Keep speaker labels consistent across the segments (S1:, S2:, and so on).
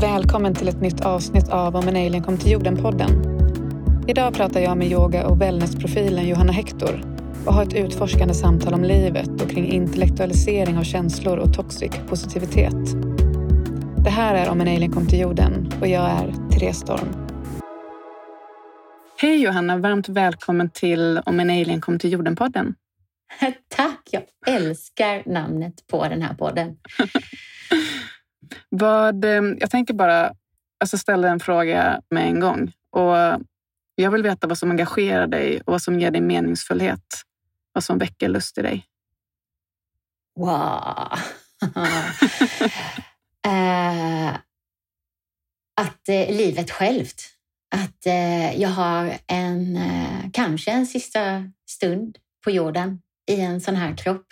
S1: Välkommen till ett nytt avsnitt av Om en alien kom till jorden-podden. Idag pratar jag med yoga och wellnessprofilen Johanna Hector och har ett utforskande samtal om livet och kring intellektualisering av känslor och toxic positivitet. Det här är Om en alien kom till jorden och jag är Therese Storm. Hej Johanna, varmt välkommen till Om en alien kom till jorden-podden.
S2: Tack! Jag älskar namnet på den här podden.
S1: Vad, eh, jag tänker bara alltså ställa en fråga med en gång. Och jag vill veta vad som engagerar dig och vad som ger dig meningsfullhet. Vad som väcker lust i dig.
S2: Wow! uh, att uh, livet självt. Att uh, jag har en, kanske en sista stund på jorden i en sån här kropp.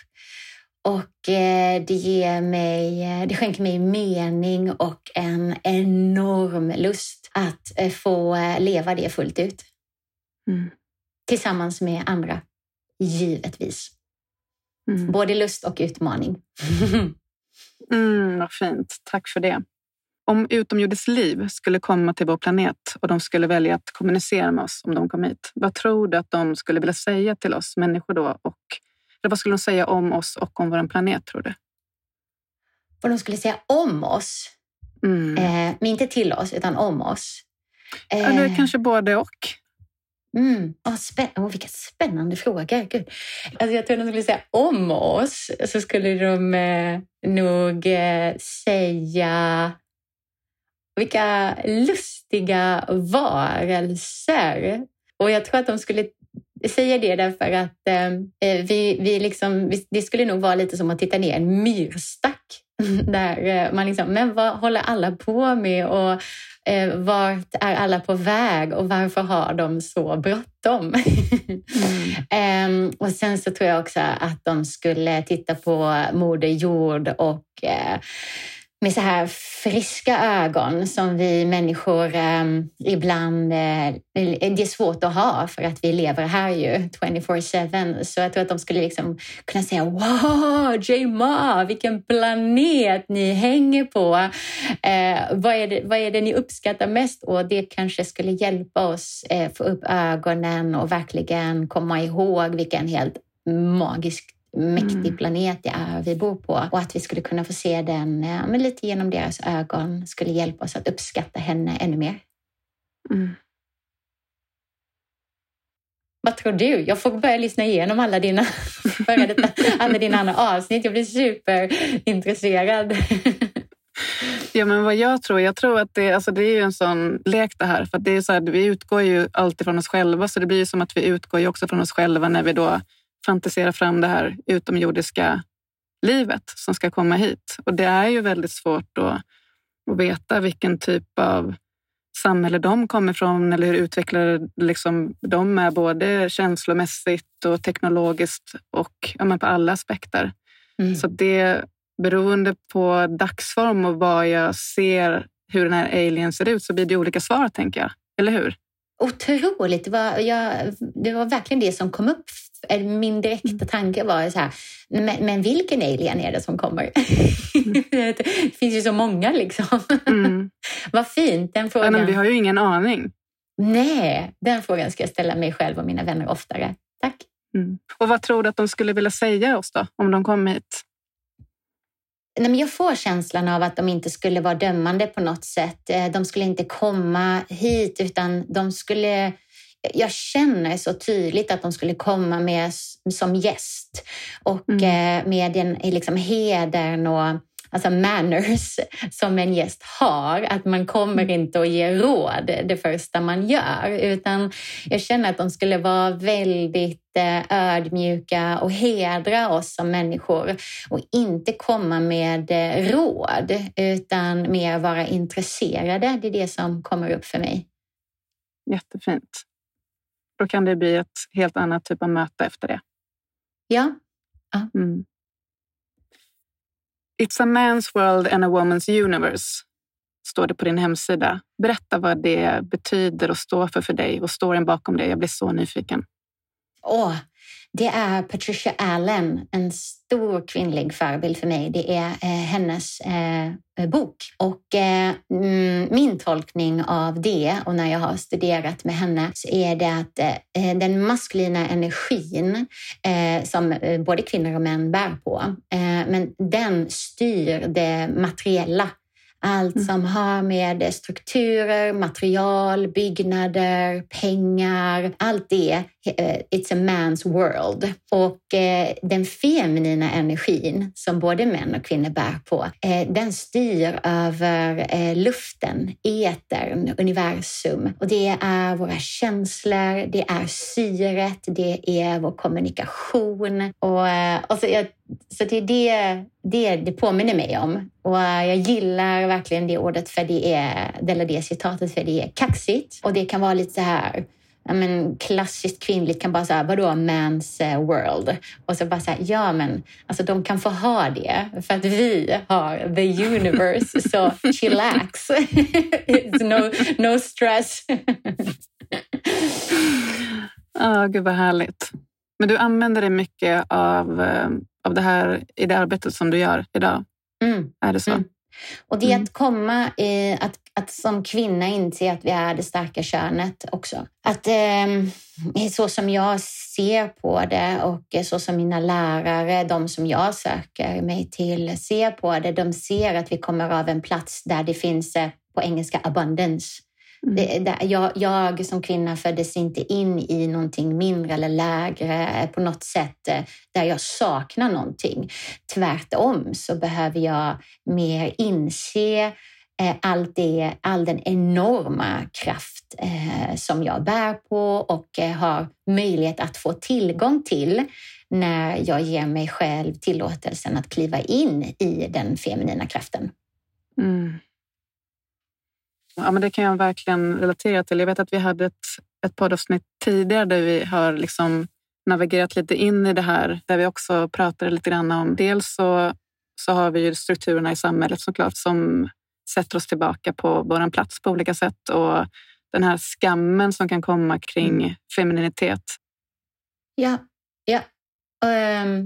S2: Och eh, det ger mig, eh, det skänker mig mening och en enorm lust att eh, få leva det fullt ut. Mm. Tillsammans med andra, givetvis. Mm. Både lust och utmaning.
S1: mm, vad fint. Tack för det. Om utomjordiskt liv skulle komma till vår planet och de skulle välja att kommunicera med oss om de kom hit, vad tror du att de skulle vilja säga till oss människor då och eller vad skulle de säga om oss och om vår planet tror du?
S2: Vad de skulle säga om oss? Mm. Eh, men inte till oss, utan om oss.
S1: Eh, Eller kanske både och.
S2: Mm. Oh, spä oh, vilka spännande frågor. Gud. Alltså jag tror att de skulle säga om oss, så skulle de eh, nog eh, säga vilka lustiga varelser. Och jag tror att de skulle säger det därför att eh, eh, vi, vi liksom, det skulle nog vara lite som att titta ner en myrstack. Där eh, man liksom, men vad håller alla på med och eh, vart är alla på väg och varför har de så bråttom? Mm. eh, och sen så tror jag också att de skulle titta på Moder Jord och eh, med så här friska ögon som vi människor um, ibland... Uh, det är svårt att ha för att vi lever här ju 24-7. Så jag tror att de skulle liksom kunna säga Wow, J-Ma, vilken planet ni hänger på! Uh, vad, är det, vad är det ni uppskattar mest? Och det kanske skulle hjälpa oss uh, få upp ögonen och verkligen komma ihåg vilken helt magisk mäktig mm. planet det är vi bor på och att vi skulle kunna få se den men lite genom deras ögon skulle hjälpa oss att uppskatta henne ännu mer. Mm. Vad tror du? Jag får börja lyssna igenom alla dina, alla dina andra avsnitt. Jag blir superintresserad.
S1: Ja, men vad jag tror, jag tror att det, alltså det är en sån lek det här. För det är så här, vi utgår ju alltid från oss själva, så det blir ju som att vi utgår ju också från oss själva när vi då fantisera fram det här utomjordiska livet som ska komma hit. Och det är ju väldigt svårt att, att veta vilken typ av samhälle de kommer ifrån eller hur utvecklade liksom, de är både känslomässigt och teknologiskt och ja, på alla aspekter. Mm. Så det beroende på dagsform och vad jag ser hur den här alien ser ut så blir det olika svar, tänker jag. Eller hur?
S2: Otroligt! Det var, jag, det var verkligen det som kom upp min direkta mm. tanke var så här, men, men vilken alien är det som kommer? Mm. det finns ju så många liksom. Mm. Vad fint, den frågan.
S1: men vi har ju ingen aning.
S2: Nej, den frågan ska jag ställa mig själv och mina vänner oftare. Tack.
S1: Mm. Och vad tror du att de skulle vilja säga oss då, om de kom hit?
S2: Nej, men jag får känslan av att de inte skulle vara dömande på något sätt. Eh, de skulle inte komma hit utan de skulle jag känner så tydligt att de skulle komma med som gäst och mm. Eh, med den liksom hedern och alltså manners som en gäst har. Att man kommer mm. inte och ger råd det första man gör, utan jag känner att de skulle vara väldigt eh, ödmjuka och hedra oss som människor och inte komma med eh, råd utan mer vara intresserade. Det är det som kommer upp för mig.
S1: Jättefint. Då kan det bli ett helt annat typ av möte efter det.
S2: Ja. ja. Mm.
S1: It's a man's world and a woman's universe, står det på din hemsida. Berätta vad det betyder och står för för dig och storyn bakom det. Jag blir så nyfiken.
S2: Åh, det är Patricia Allen, en stor kvinnlig förebild för mig. Det är eh, hennes eh, bok. Och eh, mm, min tolkning av det och när jag har studerat med henne så är det att eh, den maskulina energin eh, som eh, både kvinnor och män bär på, men den styr det materiella allt mm. som har med strukturer, material, byggnader, pengar, allt det. Eh, it's a man's world. Och eh, den feminina energin som både män och kvinnor bär på, eh, den styr över luften, etern, universum. Och det är våra känslor, det är syret, det är vår kommunikation. Och, och så jag så det är det, det det påminner mig om. Och jag gillar verkligen det ordet, för det är, eller det citatet, för det är kaxigt. Och det kan vara lite så här, ja, men klassiskt kvinnligt kan bara säga, vadå man's eh, world? Och så bara säga, ja men alltså de kan få ha det för att vi har the universe, så chillax. It's no, no stress.
S1: Ja, oh, gud vad härligt. Men du använder dig mycket av eh, av det här i det arbetet som du gör idag? Mm. Är det så? Mm.
S2: Och det mm. att komma i, att, att som kvinna inse att vi är det starka könet också. Att eh, så som jag ser på det och så som mina lärare, de som jag söker mig till, ser på det. De ser att vi kommer av en plats där det finns eh, på engelska abundance. Mm. Det, det, jag, jag, som kvinna föddes inte in i någonting mindre eller lägre på något sätt eh, där jag saknar någonting. Tvärtom så behöver jag mer inse eh, allt det, all den enorma kraft eh, som jag bär på och eh, har möjlighet att få tillgång till när jag ger mig själv tillåtelsen att kliva in i den feminina kraften. Mm.
S1: Ja, men det kan jag verkligen relatera till. Jag vet att vi hade ett, ett poddavsnitt tidigare där vi har liksom navigerat lite in i det här, där vi också pratade lite grann om dels så, så har vi ju strukturerna i samhället såklart som sätter oss tillbaka på vår plats på olika sätt och den här skammen som kan komma kring mm. femininitet.
S2: Ja,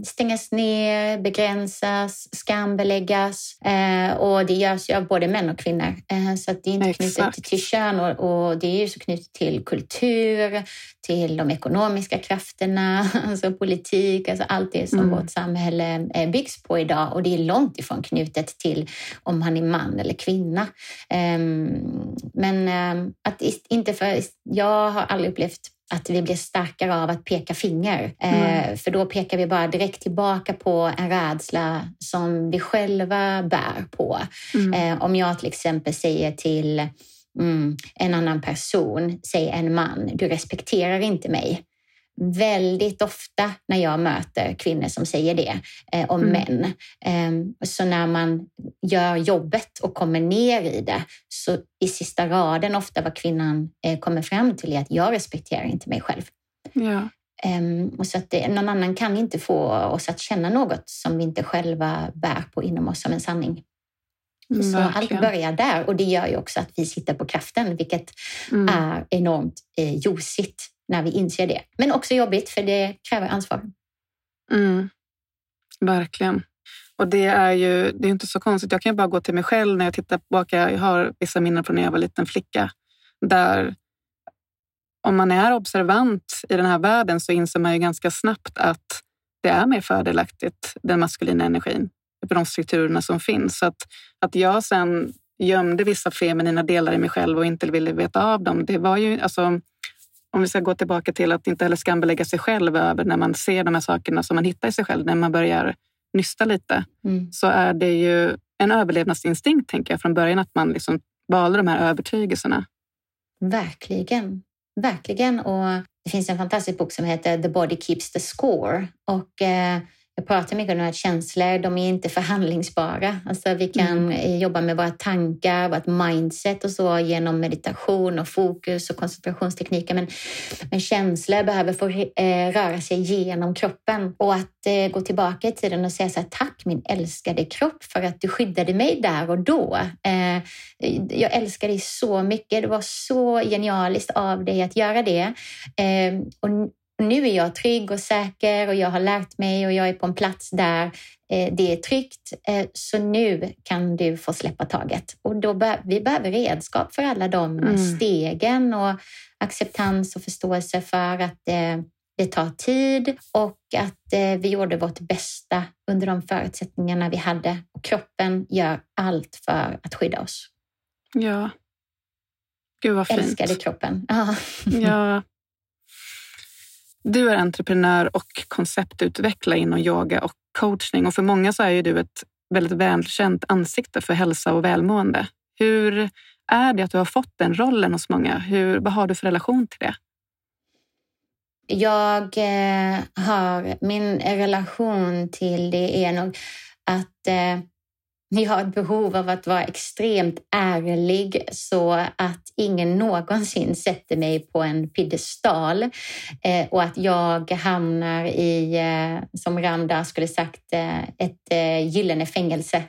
S2: stängas ner, begränsas, skambeläggas. Eh, och det görs ju av både män och kvinnor. Eh, så det är inte Exakt. knutet till kön och, det är ju så knutet till kultur, till de ekonomiska krafterna, alltså politik, alltså allt det som mm. vårt samhälle eh, byggs på idag. Och det är långt ifrån knutet till om man är man eller kvinna. Ehm, men ehm, att inte för... Jag har aldrig upplevt att vi blir starkare av att peka finger. Eh, mm. för då pekar vi bara direkt tillbaka på en rädsla som vi själva bär på. Mm. Eh, om jag till exempel säger till mm, en annan person, säg en man, du respekterar inte mig väldigt ofta när jag möter kvinnor som säger det eh, om mm. män. Eh, så när man gör jobbet och kommer ner i det så i sista raden ofta vad kvinnan eh, kommer fram till är att jag respekterar inte mig själv. Ja. Um, och så att det, någon annan kan inte få oss att känna något som vi inte själva bär på inom oss som en sanning. Mm, så allt börjar där och det gör ju också att vi sitter på kraften, vilket mm. är enormt eh, ljusigt när vi inser det. Men också jobbigt för det kräver ansvar.
S1: Mm, verkligen. Och det är ju det är inte så konstigt. Jag kan bara gå till mig själv när jag tittar tillbaka. Jag har vissa minnen från när jag var liten flicka. Där om man är observant i den här världen så inser man ju ganska snabbt att det är mer fördelaktigt, den maskulina energin, för de strukturerna som finns. Så att, att jag sen gömde vissa feminina delar i mig själv och inte ville veta av dem, det var ju alltså om vi ska gå tillbaka till att inte heller skambelägga sig själv över när man ser de här sakerna som man hittar i sig själv, när man börjar nysta lite, mm. så är det ju en överlevnadsinstinkt, tänker jag, från början att man liksom valde de här övertygelserna.
S2: Verkligen. Verkligen. Och det finns en fantastisk bok som heter The Body Keeps the Score. Och eh, jag pratar mycket om att känslor, de är inte förhandlingsbara. Alltså vi kan mm. Eh, jobba med våra tankar, vårt mindset och så genom meditation och fokus och koncentrationstekniker. Men, men känslor behöver få eh, röra sig genom kroppen. Och att eh, gå tillbaka i tiden och säga så här, tack min älskade kropp för att du skyddade mig där och då. Eh, jag älskar dig så mycket. Det var så genialiskt av dig att göra det. Och nu är jag trygg och säker och jag har lärt mig och jag är på en plats där eh, det är tryggt. Eh, så nu kan du få släppa taget. Och då be vi behöver redskap för alla de mm. stegen och acceptans och förståelse för att eh, det tar tid och att vi gjorde vårt bästa under de förutsättningarna vi hade. Och kroppen gör allt för att skydda oss.
S1: Ja. Gud vad fint.
S2: Älskade kroppen. Ja.
S1: ja. Du är entreprenör och konceptutvecklare inom yoga och coachning och för många så är ju du ett väldigt välkänt ansikte för hälsa och välmående. Hur är det att du har fått den rollen hos många? Hur, vad har du för relation till det?
S2: Jag eh, har min relation till det är nog att eh, jag har ett behov av att vara extremt ärlig så att ingen någonsin sätter mig på en piedestal eh, och att jag hamnar i, eh, som Ramda skulle sagt, eh, ett gyllene fängelse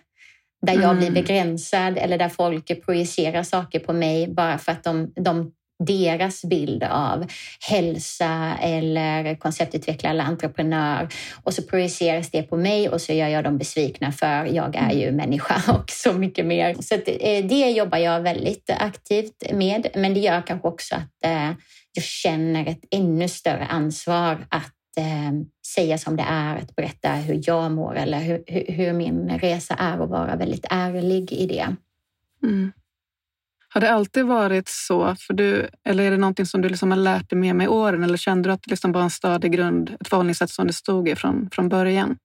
S2: där jag mm. blir begränsad eller där folk projicerar saker på mig bara för att de, de deras bild av hälsa eller konceptutvecklare eller entreprenör och så projiceras det på mig och så gör jag dem besvikna för jag är ju människa och så mycket mer. Så eh, det jobbar jag väldigt aktivt med, men det gör kanske också att eh, jag känner ett ännu större ansvar att eh, säga som det är, att berätta hur jag mår eller hur, hur min resa är och vara väldigt ärlig i det. Mm.
S1: Har det alltid varit så? För du, eller är det någonting som du liksom har lärt dig med med åren? Eller kände du att det liksom var en stadig grund, ett förhållningssätt som det stod i från, från början?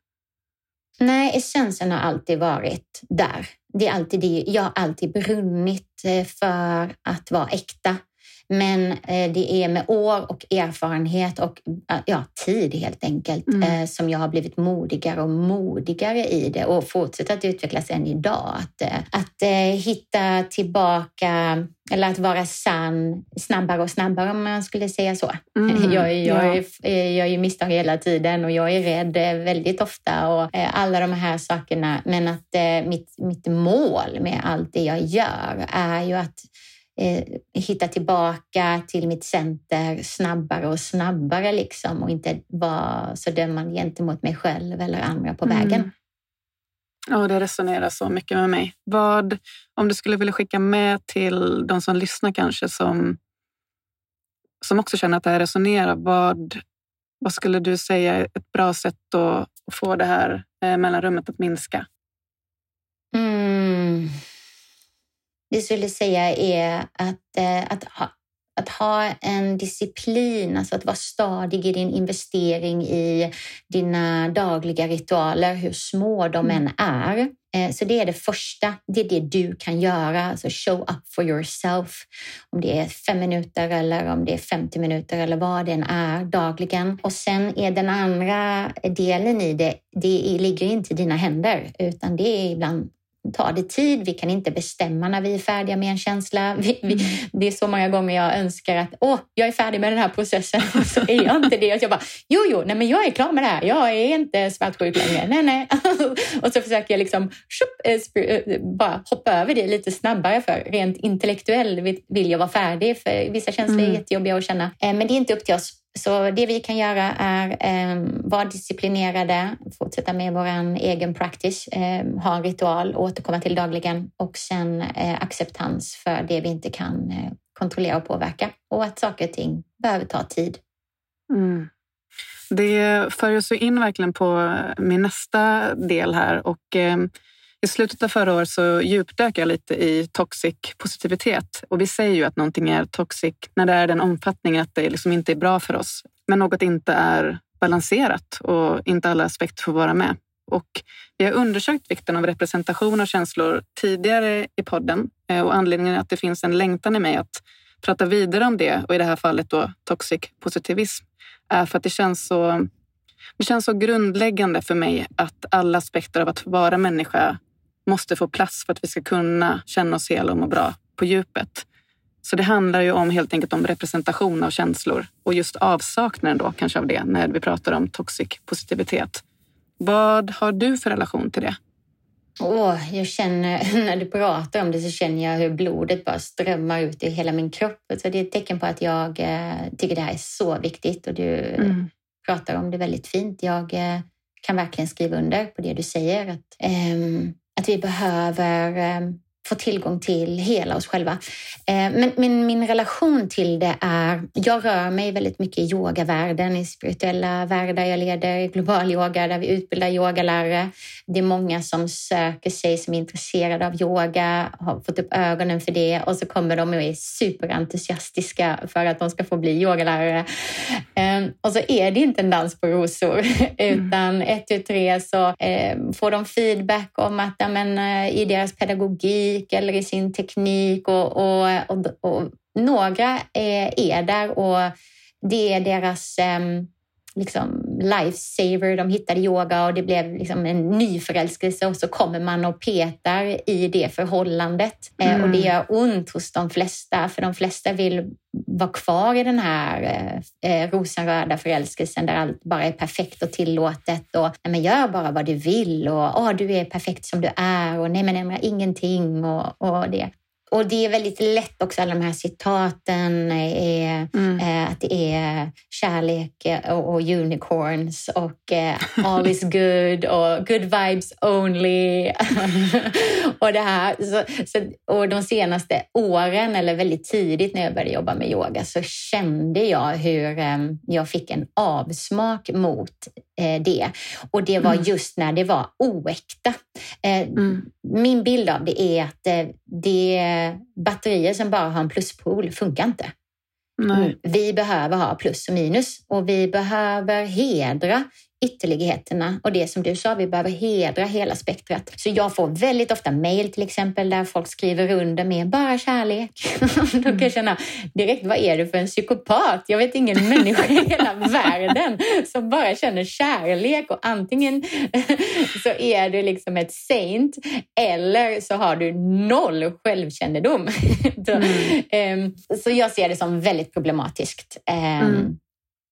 S2: Nej, essensen har alltid varit där. Det är alltid det. Jag har alltid brunnit eh, för att vara äkta. Men eh, det är med år och erfarenhet och ja, tid helt enkelt mm. Eh, som jag har blivit modigare och modigare i det och fortsätter att utvecklas än idag. Att, eh, att hitta tillbaka eller att vara sann snabbare och snabbare om man skulle säga så. Mm, jag, jag, ja. jag gör ju misstag hela tiden och jag är rädd väldigt ofta och alla de här sakerna. Men att mitt, mitt mål med allt det jag gör är ju att eh, hitta tillbaka till mitt center snabbare och snabbare liksom och inte vara så dömande gentemot mig själv eller andra på mm. vägen.
S1: Ja, det resonerar så mycket med mig. Vad, om du skulle vilja skicka med till de som lyssnar kanske som, som också känner att det här resonerar, vad, vad skulle du säga är ett bra sätt att, få det här eh, mellanrummet att minska?
S2: Mm det skulle säga är att, eh, att, ha, att ha en disciplin, alltså att vara stadig i din investering i dina dagliga ritualer, hur små de mm. än är. Eh, så det är det första. Det är det du kan göra. Alltså show up for yourself. Om det är fem minuter eller om det är 50 minuter eller vad det än är dagligen. Och sen är den andra delen i det, det ligger inte i dina händer utan det är ibland tar det tid. Vi kan inte bestämma när vi är färdiga med en känsla. Vi, vi, mm. det är så många gånger jag önskar att Åh, jag är färdig med den här processen och så är jag inte det. Och jag bara, jo, jo, nej, men jag är klar med det här. Jag är inte svartsjuk längre. Nej, nej. och så försöker jag liksom eh, eh, bara hoppa över det lite snabbare för rent intellektuellt vill jag vara färdig för vissa känslor är mm. jättejobbiga att känna. Eh, men det är inte upp till oss så det vi kan göra är eh, vara disciplinerade, fortsätta med vår egen practice, eh, ha en ritual, återkomma till dagligen och sen eh, acceptans för det vi inte kan eh, kontrollera och påverka och att saker och ting behöver ta tid.
S1: Mm. Det för oss in verkligen på eh, min nästa del här och eh, i slutet av förra året så djupdök jag lite i toxic positivitet och vi säger ju att någonting är toxic när det är den omfattningen att det liksom inte är bra för oss. Men något inte är balanserat och inte alla aspekter får vara med. Och vi har undersökt vikten av representation av känslor tidigare i podden eh, och anledningen är att det finns en längtan i mig att prata vidare om det och i det här fallet då toxic positivism är för att det känns så det känns så grundläggande för mig att alla aspekter av att vara människa måste få plats för att vi ska kunna känna oss hela och må bra på djupet. Så det handlar ju om helt enkelt om representation av känslor och just avsaknaden då kanske av det när vi pratar om toxic positivitet. Vad har du för relation till det?
S2: Åh, jag känner, när du pratar om det så känner jag hur blodet bara strömmar ut i hela min kropp. Så det är ett tecken på att jag eh, tycker det här är så viktigt och du mm. pratar om det väldigt fint. Jag eh, kan verkligen skriva under på det du säger. Att, eh, att vi behöver ehm, få tillgång till hela oss själva. Eh, men, men, min relation till det är, jag rör mig väldigt mycket i yogavärlden, i spirituella världar. Jag leder global yoga där vi utbildar yogalärare. Det är många som söker sig, som är intresserade av yoga, har fått upp ögonen för det och så kommer de och är superentusiastiska för att de ska få bli yogalärare. Ehm, och så är det inte en dans på rosor, utan ett, tu, tre så ehm, får de feedback om att men, eh, i deras pedagogik musik eller i sin teknik. Och, och, och, och några är, är, där och det är deras um, liksom lifesaver. De hittade yoga och det blev liksom en ny förälskelse och så kommer man och petar i det förhållandet. Mm. Och det mm. gör ont hos de flesta, för de flesta vill vara kvar i den här eh, eh rosenröda förälskelsen där allt bara är perfekt och tillåtet. Och nej, men gör bara vad du vill och oh, du är perfekt som du är och nej men ändra ingenting och, och det. Och det är väldigt lätt också, alla de här citaten, är, mm. eh, att det är kärlek och, och unicorns och eh, all is good och good vibes only. och det här. Så, så, och de senaste åren, eller väldigt tidigt när jag började jobba med yoga, så kände jag hur eh, jag fick en avsmak mot eh, det. Och det var mm. just när det var oäkta. Eh, mm. Min bild av det är att eh, det batterier som bara har en pluspol funkar inte. Nej. Vi behöver ha plus och minus och vi behöver hedra ytterligheterna och det som du sa, vi behöver hedra hela spektrat. Så jag får väldigt ofta mejl till exempel där folk skriver under med bara kärlek. Då kan jag känna direkt, vad är du för en psykopat? Jag vet ingen människa i hela världen som bara känner kärlek och antingen så är du liksom ett saint eller så har du noll självkännedom. Mm. så jag ser det som väldigt problematiskt. Mm.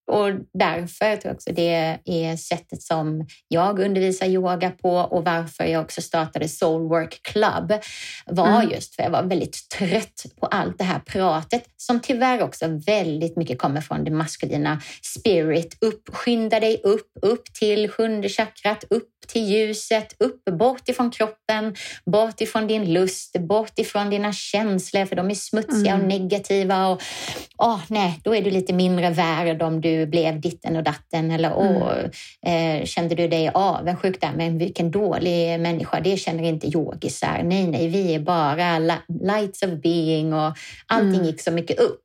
S2: Och därför tror jag också det är sättet som jag undervisar yoga på och varför jag också startade Soulwork Club var mm. just för jag var väldigt trött på allt det här pratet som tyvärr också väldigt mycket kommer från det maskulina spirit. Upp, skynda dig upp, upp till sjunde chakrat, upp till ljuset, upp, bort ifrån kroppen, bort ifrån din lust, bort ifrån dina känslor för de är smutsiga mm. och negativa. Och, åh, nej, då är du lite mindre värd om du blev ditten och datten eller mm. eh, kände du dig avundsjuk där? Men vilken dålig människa, det känner inte yogisar. Nej, nej, vi är bara lights of being och allting mm. gick så mycket upp.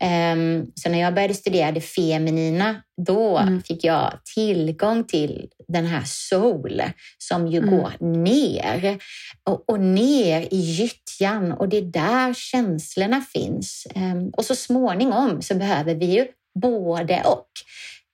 S2: Um, så när jag började studera det feminina, då mm. fick jag tillgång till den här soul som ju mm. går ner och, och, ner i gyttjan och det är där känslorna finns. Um, och så småningom så behöver vi ju både och.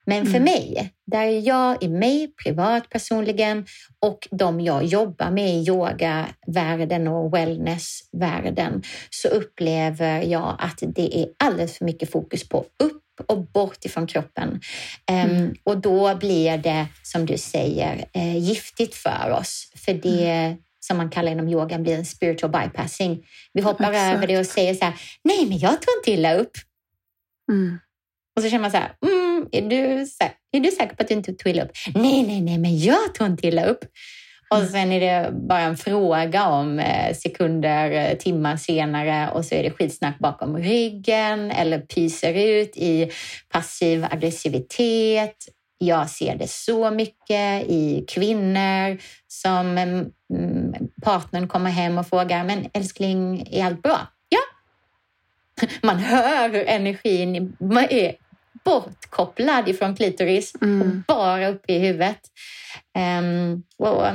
S2: Men för mm. mig, där jag är mig privat personligen och de jag jobbar med i yogavärlden och wellnessvärlden så upplever jag att det är alldeles för mycket fokus på upp och bort ifrån kroppen. Ehm, mm. Och då blir det, som du säger, uh, giftigt för oss. För det mm. som man kallar inom yogan blir en spiritual bypassing. Vi hoppar Exakt. över det och säger så här, nej men jag tar inte illa upp. Mm. Och så känner man så här, mm, är, du, är du säker på att du inte tog illa upp? Nej, nej, nej, men jag tog inte illa upp. Och mm. sen är det bara en fråga om eh, sekunder, eh, timmar senare och så är det skitsnack bakom ryggen eller pyser ut i passiv aggressivitet. Jag ser det så mycket i kvinnor som mm, partnern kommer hem och frågar, men älskling, är allt bra? Ja. Man hör hur energin är bortkopplad ifrån klitoris mm. och bara uppe i huvudet. Um, och,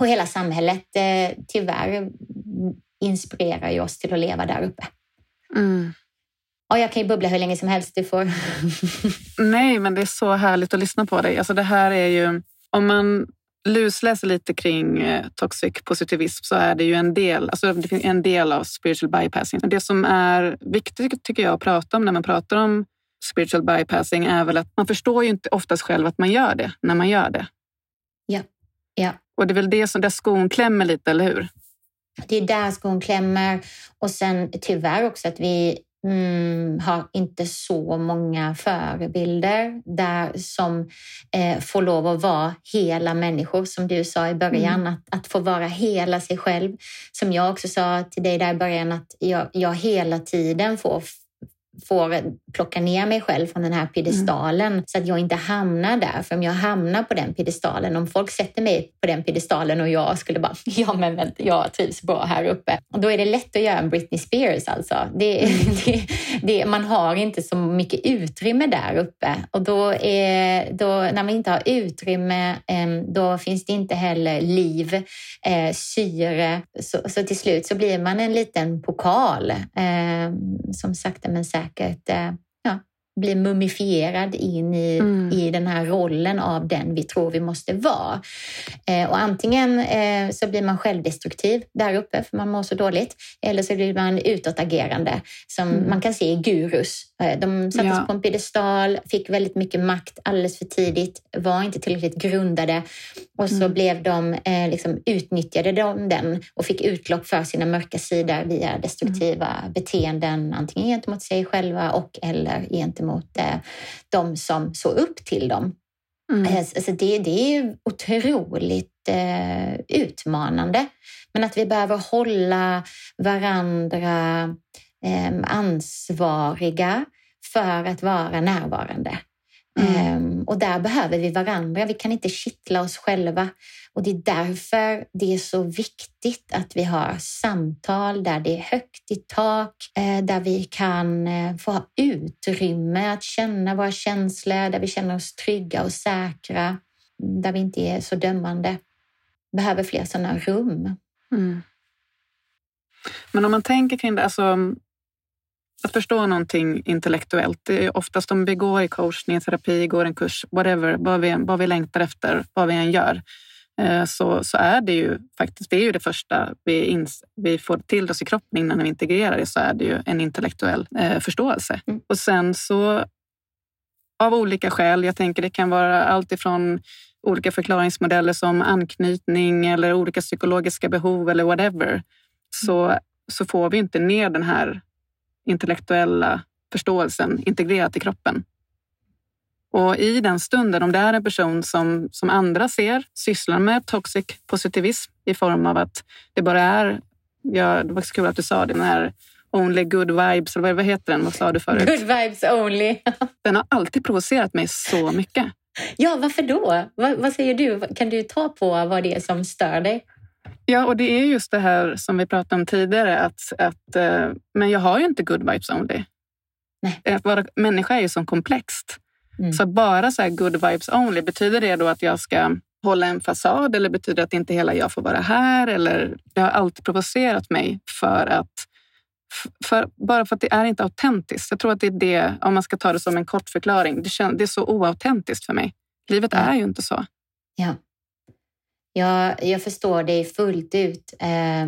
S2: och hela samhället eh, tyvärr inspirerar ju oss till att leva där uppe. Mm. Och jag kan ju bubbla hur länge som helst. Du får...
S1: Nej, men det är så härligt att lyssna på dig. Alltså det här är ju, om man lusläser lite kring eh, toxic positivism så är det ju en del, alltså en del av spiritual bypassing. Det som är viktigt tycker jag att prata om när man pratar om spiritual bypassing är väl att man förstår ju inte oftast själv att man gör det när man gör det.
S2: Ja. ja.
S1: Och det är väl det som där skon klämmer lite, eller hur?
S2: Det är där skon klämmer. Och sen tyvärr också att vi mm, har inte så många förebilder där som eh, får lov att vara hela människor, som du sa i början. Mm. Att, att få vara hela sig själv. Som jag också sa till dig där i början, att jag, jag hela tiden får får plocka ner mig själv från den här piedestalen mm. så att jag inte hamnar där. För om jag hamnar på den piedestalen, om folk sätter mig på den piedestalen och jag skulle bara, ja men vänta, jag trivs bra här uppe. Och då är det lätt att göra en Britney Spears alltså. Det, mm. det, det, man har inte så mycket utrymme där uppe och då, är, då när man inte har utrymme, då finns det inte heller liv, eh, syre. Så, så till slut så blir man en liten pokal som sakta men säkert säkert eh, ja, blir mumifierad in i, mm. i den här rollen av den vi tror vi måste vara. Eh, och antingen eh, så blir man självdestruktiv där uppe för man mår så dåligt eller så blir man utåtagerande som mm. man kan se i gurus. Eh, de sattes ja. på en piedestal, fick väldigt mycket makt alldeles för tidigt, var inte tillräckligt grundade och så mm. blev de, eh, liksom, utnyttjade de den och fick utlopp för sina mörka sidor via destruktiva mm. beteenden, antingen gentemot sig själva och eller gentemot eh, de som såg upp till dem. Mm. Eh, alltså det, det är otroligt eh, utmanande. Men att vi behöver hålla varandra eh, ansvariga för att vara närvarande. Mm. Um, och där behöver vi varandra. Vi kan inte kittla oss själva. Och det är därför det är så viktigt att vi har samtal där det är högt i tak, eh, där vi kan eh, få ha utrymme att känna våra känslor, där vi känner oss trygga och säkra, där vi inte är så dömande. Behöver fler sådana rum. Mm.
S1: Men om man tänker kring det, alltså att förstå någonting intellektuellt. Det är oftast om vi går i coachning, terapi, går en kurs, whatever, vad vi, vad vi längtar efter, vad vi än gör, eh, så, så är det ju faktiskt det, är ju det första vi, ins, vi får till oss i kroppen innan vi integrerar det, så är det ju en intellektuell eh, förståelse. Mm. Och sen så av olika skäl, jag tänker det kan vara allt ifrån olika förklaringsmodeller som anknytning eller olika psykologiska behov eller whatever, så, så får vi inte ner den här intellektuella förståelsen integrerat i kroppen. Och i den stunden, om det är en person som, som andra ser sysslar med toxic positivism i form av att det bara är, ja, det var så kul att du sa det, den här Only good vibes, eller vad heter den? Vad sa du förut?
S2: Good vibes only.
S1: den har alltid provocerat mig så mycket.
S2: Ja, varför då? Vad, vad, säger du? Kan du ta på vad det är som stör dig?
S1: Ja, och det är just det här som vi pratade om tidigare. Att, att, eh, men jag har ju inte good vibes only. Nej. Att vara människa är ju så komplext. Mm. Så bara så good vibes only, betyder det då att jag ska hålla en fasad eller betyder det att inte hela jag får vara här? Eller, det har alltid provocerat mig för att för, bara för att det är inte autentiskt. Jag tror att det är det, om man ska ta det som en kort förklaring, det, känns, det är så oautentiskt för mig. Livet är ju inte så.
S2: Ja. Jag, jag förstår dig fullt ut. Eh,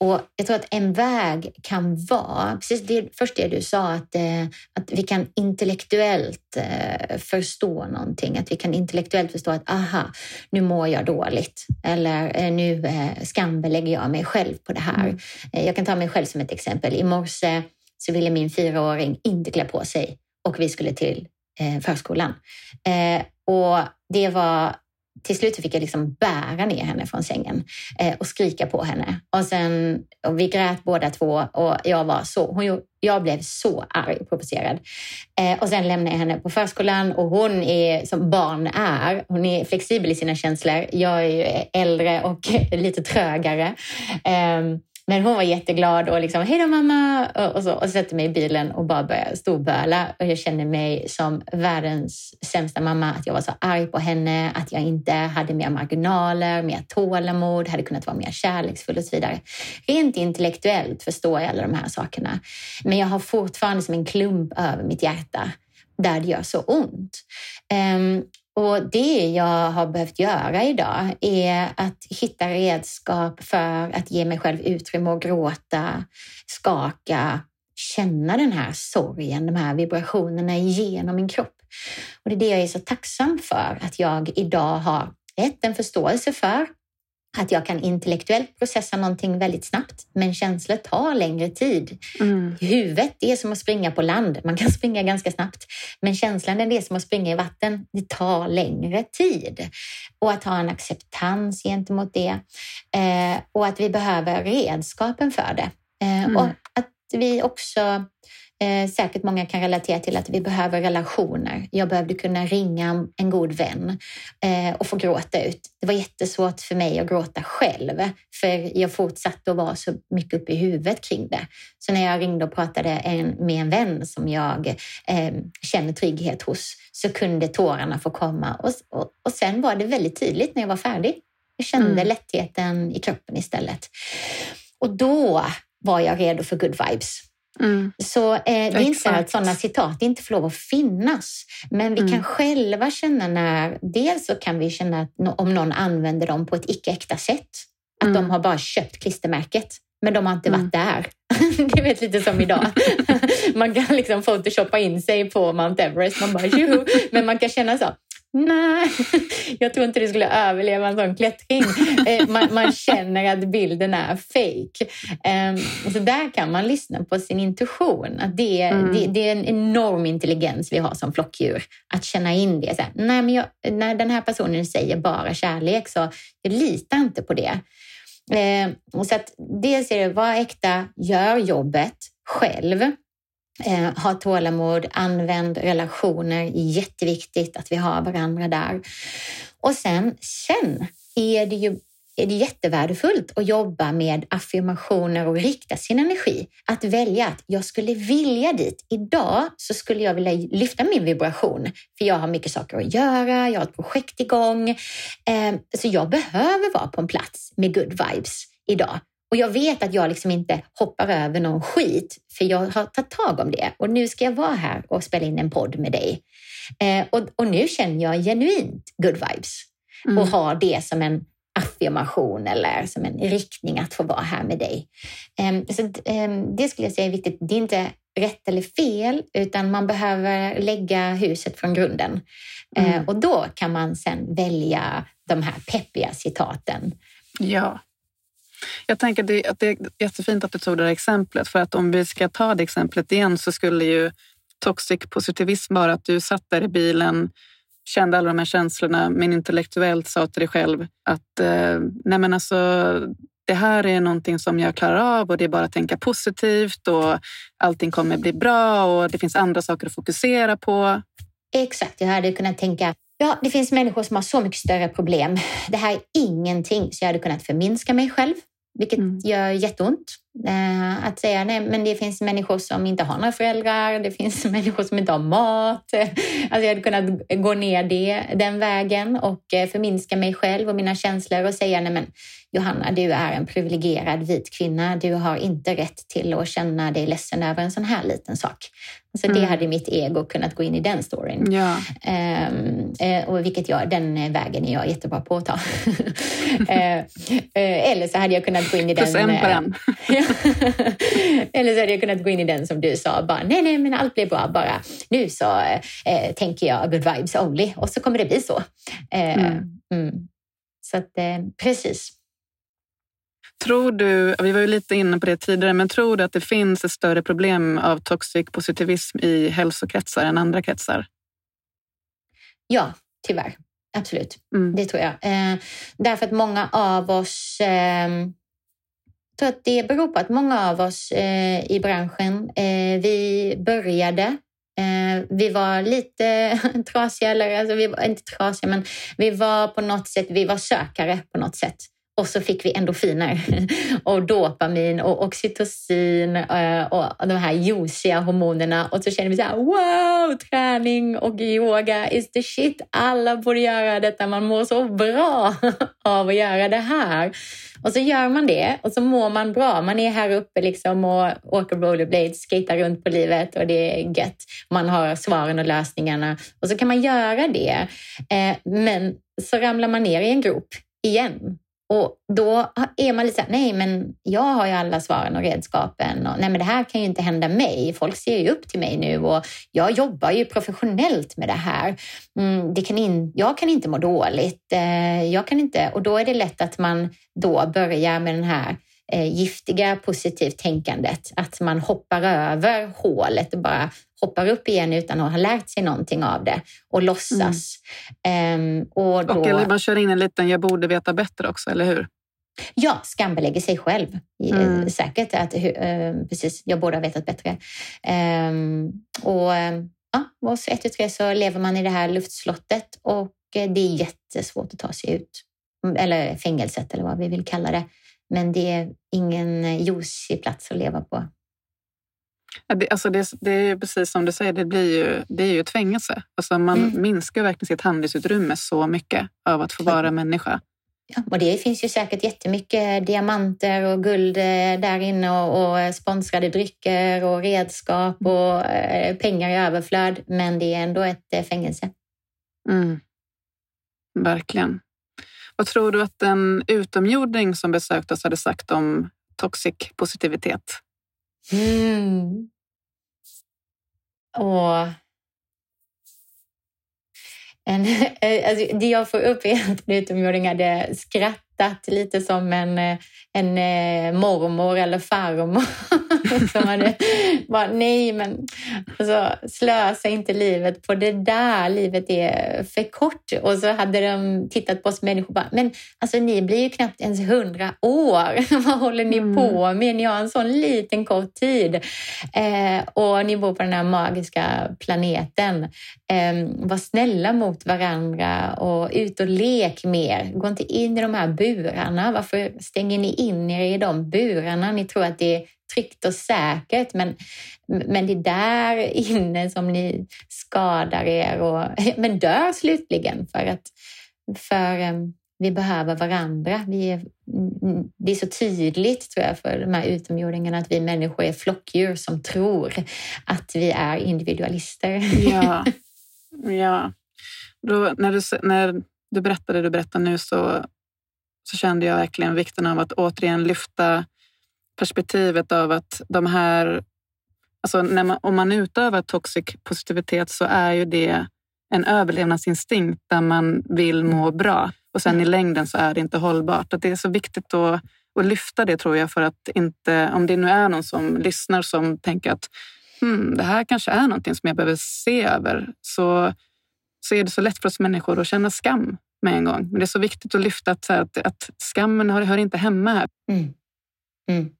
S2: och Jag tror att en väg kan vara, precis det, först det du sa, att, eh, att vi kan intellektuellt eh, förstå någonting. Att vi kan intellektuellt förstå att aha, nu mår jag dåligt. Eller eh, nu eh, skambelägger jag mig själv på det här. Mm. Eh, jag kan ta mig själv som ett exempel. I morse så ville min fyraåring inte klä på sig och vi skulle till eh, förskolan. Och det var till slut fick jag liksom bära ner henne från sängen eh, och skrika på henne. Och sen, och vi grät båda två och jag, var så, hon, jag blev så arg och provocerad. Eh, och sen lämnade jag henne på förskolan och hon är som barn är. Hon är flexibel i sina känslor. Jag är äldre och lite trögare. Eh, men hon var jätteglad och liksom, hej då mamma! Och så, och så sätter mig i bilen och bara börjar storböla. Och jag känner mig som världens sämsta mamma. Att jag var så arg på henne, att jag inte hade mer marginaler, mer tålamod, hade kunnat vara mer kärleksfull och så vidare. Rent intellektuellt förstår jag alla de här sakerna. Men jag har fortfarande som en klump över mitt hjärta där det gör så ont. Um, och det jag har behövt göra idag är att hitta redskap för att ge mig själv utrymme att gråta, skaka, känna den här sorgen, de här vibrationerna genom min kropp. Och det är det jag är så tacksam för att jag idag har ett, en förståelse för att jag kan intellektuellt processa någonting väldigt snabbt, men känslor tar längre tid. Mm. Huvudet det är som att springa på land. Man kan springa ganska snabbt, men känslan är det som att springa i vatten. Det tar längre tid. Och att ha en acceptans gentemot det. Eh, och att vi behöver redskapen för det. Eh, mm. Och att vi också eh, säkert många kan relatera till att vi behöver relationer. Jag behövde kunna ringa en god vän eh, och få gråta ut. Det var jättesvårt för mig att gråta själv, för jag fortsatte att vara så mycket uppe i huvudet kring det. Så när jag ringde och pratade en, med en vän som jag eh, känner trygghet hos så kunde tårarna få komma. Och, och, och sen var det väldigt tydligt när jag var färdig. Jag kände mm. lättheten i kroppen istället. Och då var jag redo för good vibes. Mm. Så eh, det är inte så att sådana citat inte får lov att finnas. Men vi mm. kan själva känna när, dels så kan vi känna att om någon använder dem på ett icke-äkta sätt. Att mm. de har bara köpt klistermärket, men de har inte varit mm. där. det är lite som idag. man kan liksom photoshoppa in sig på Mount Everest. Man bara, Juhu. Men man kan känna så, nej, jag tror inte det skulle överleva en sån klättring. Eh, man, man känner att bilden är fake. Ehm, så där kan man lyssna på sin intuition. Att det, mm. det, det, är en enorm intelligens vi har som flockdjur. Att känna in det. Så här, nej, men jag, när den här personen säger bara kärlek så jag litar inte på det. Ehm, så att dels är det, var äkta, gör jobbet själv. Eh, ha tålamod, använd relationer. Jätteviktigt att vi har varandra där. Och sen, sen är det ju är det jättevärdefullt att jobba med affirmationer och rikta sin energi. Att välja att jag skulle vilja dit. Idag så skulle jag vilja lyfta min vibration för jag har mycket saker att göra, jag har ett projekt igång. Eh, så jag behöver vara på en plats med good vibes idag. Och jag vet att jag liksom inte hoppar över någon skit, för jag har tagit tag om det. Och nu ska jag vara här och spela in en podd med dig. Eh, och, och, nu känner jag genuint good vibes mm. och har det som en affirmation eller som en riktning att få vara här med dig. Eh, så eh, Det skulle jag säga är viktigt. Det är inte rätt eller fel, utan man behöver lägga huset från grunden. Eh, mm. och då kan man sen välja de här peppiga citaten.
S1: Ja. Jag tänker att det, att det är jättefint att du tog det här exemplet för att om vi ska ta det exemplet igen så skulle ju toxic positivism vara att du satt där i bilen, kände alla de här känslorna men intellektuellt sa till dig själv att eh, nej men alltså det här är någonting som jag klarar av och det är bara att tänka positivt och allting kommer bli bra och det finns andra saker att fokusera på.
S2: Exakt, jag hade kunnat tänka Ja, det finns människor som har så mycket större problem. Det här är ingenting, så jag hade kunnat förminska mig själv vilket mm. gör jätteont. Eh, att säga nej, men det finns människor som inte har några föräldrar, det finns människor som inte har mat. Alltså jag hade kunnat gå ner det, den vägen och eh, förminska mig själv och mina känslor och säga nej men Johanna, du är en privilegierad vit kvinna. Du har inte rätt till att känna dig ledsen över en sån här liten sak. Så mm. det hade mitt ego kunnat gå in i den storyn.
S1: Ja.
S2: Um, och vilket jag, den vägen är jag jättebra på att ta. uh, eller så hade jag kunnat gå in i den...
S1: Plus en på den.
S2: eller så hade jag kunnat gå in i den som du sa, bara nej, nej, men allt blir bra. Bara nu så uh, tänker jag good vibes only och så kommer det bli så. Uh, mm. Mm. Så att, precis.
S1: Tror du, vi var ju lite inne på det tidigare, men tror du att det finns ett större problem av toxic positivism i hälsokretsar än andra kretsar?
S2: Ja, tyvärr. Absolut, mm. det tror jag. Eh, därför att många av oss eh, tror att det beror på att många av oss eh, i branschen, eh, vi började eh, vi var lite trasiga, eller alltså vi var inte trasiga, men vi var på något sätt, vi var sökare på något sätt. Och så fick vi endorfiner och dopamin och oxytocin eh, och de här juiciga hormonerna. Och så kände vi så här, wow, träning och yoga is the shit. Alla borde göra detta. Man mår så bra av att göra det här. Och så gör man det och så mår man bra. Man är här uppe liksom och åker rollerblades, skater runt på livet och det är gött. Man har svaren och lösningarna och så kan man göra det. Eh, men så ramlar man ner i en grop igen och då är man lite så här, nej men jag har ju alla svaren och redskapen. Och, nej men det här kan ju inte hända mig. Folk ser ju upp till mig nu och jag jobbar ju professionellt med det här. Mm, det kan in, jag kan inte må dåligt. Eh, jag kan inte, och då är det lätt att man då börjar med den här eh, giftiga positivt tänkandet. Att man hoppar över hålet och bara hoppar upp igen utan att ha lärt sig någonting av det och låtsas. Mm. Um, och, då...
S1: och eller man kör in en liten jag borde veta bättre också, eller hur?
S2: Ja, skambelägger sig själv. Mm. Säkert att uh, precis, jag borde ha vetat bättre. Um, och ja, och så ett tre så lever man i det här luftslottet och det är jättesvårt att ta sig ut. Eller fängelset eller vad vi vill kalla det. Men det är ingen ljusig plats att leva på.
S1: Ja, det, alltså det, det, är precis som du säger, det, blir ju, det är ju ett fängelse. Alltså man mm. minskar verkligen sitt handlingsutrymme så mycket av att få vara människa.
S2: Ja, och det finns ju säkert jättemycket diamanter och guld eh, där inne och, och sponsrade drycker och redskap och eh, pengar i överflöd. Men det är ändå ett eh, fängelse.
S1: Mm. Verkligen. Vad tror du att en utomjording som besökt oss hade sagt om toxic positivitet?
S2: Mm. Åh. en, eh, alltså, det jag får upp är att en utomjording hade skrattat lite som en, eh, en eh, mormor eller farmor som hade bara, nej men alltså, slösa inte livet på det där, livet är för kort. Och så hade de tittat på oss människor och bara, men alltså ni blir ju knappt ens hundra år. Vad håller ni mm. på med? Ni har en sån liten kort tid. Eh, och ni bor på den här magiska planeten. Eh, var snälla mot varandra och ut och lek mer. Gå inte in i de här burarna. Varför stänger ni in er i de burarna? Ni tror att det är tryggt och säkert. Men, men det är där inne som ni skadar er och men dör slutligen för att för, um, vi behöver varandra. Vi är, det är så tydligt tror jag för de här utomjordingarna att vi människor är flockdjur som tror att vi är individualister.
S1: Ja, ja. Då, när, du, när du berättade det du berättar nu så, så kände jag verkligen vikten av att återigen lyfta perspektivet av att de här... Alltså man, om man utövar toxic positivitet så är ju det en överlevnadsinstinkt där man vill må bra. Och sen i mm. längden så är det inte hållbart. Att det är så viktigt att, att lyfta det tror jag för att inte, om det nu är någon som lyssnar som tänker att hmm, det här kanske är någonting som jag behöver se över, så, så är det så lätt för oss människor att känna skam med en gång. Men det är så viktigt att lyfta att, att, att skammen hör, hör inte hemma här.
S2: Mm. Mm.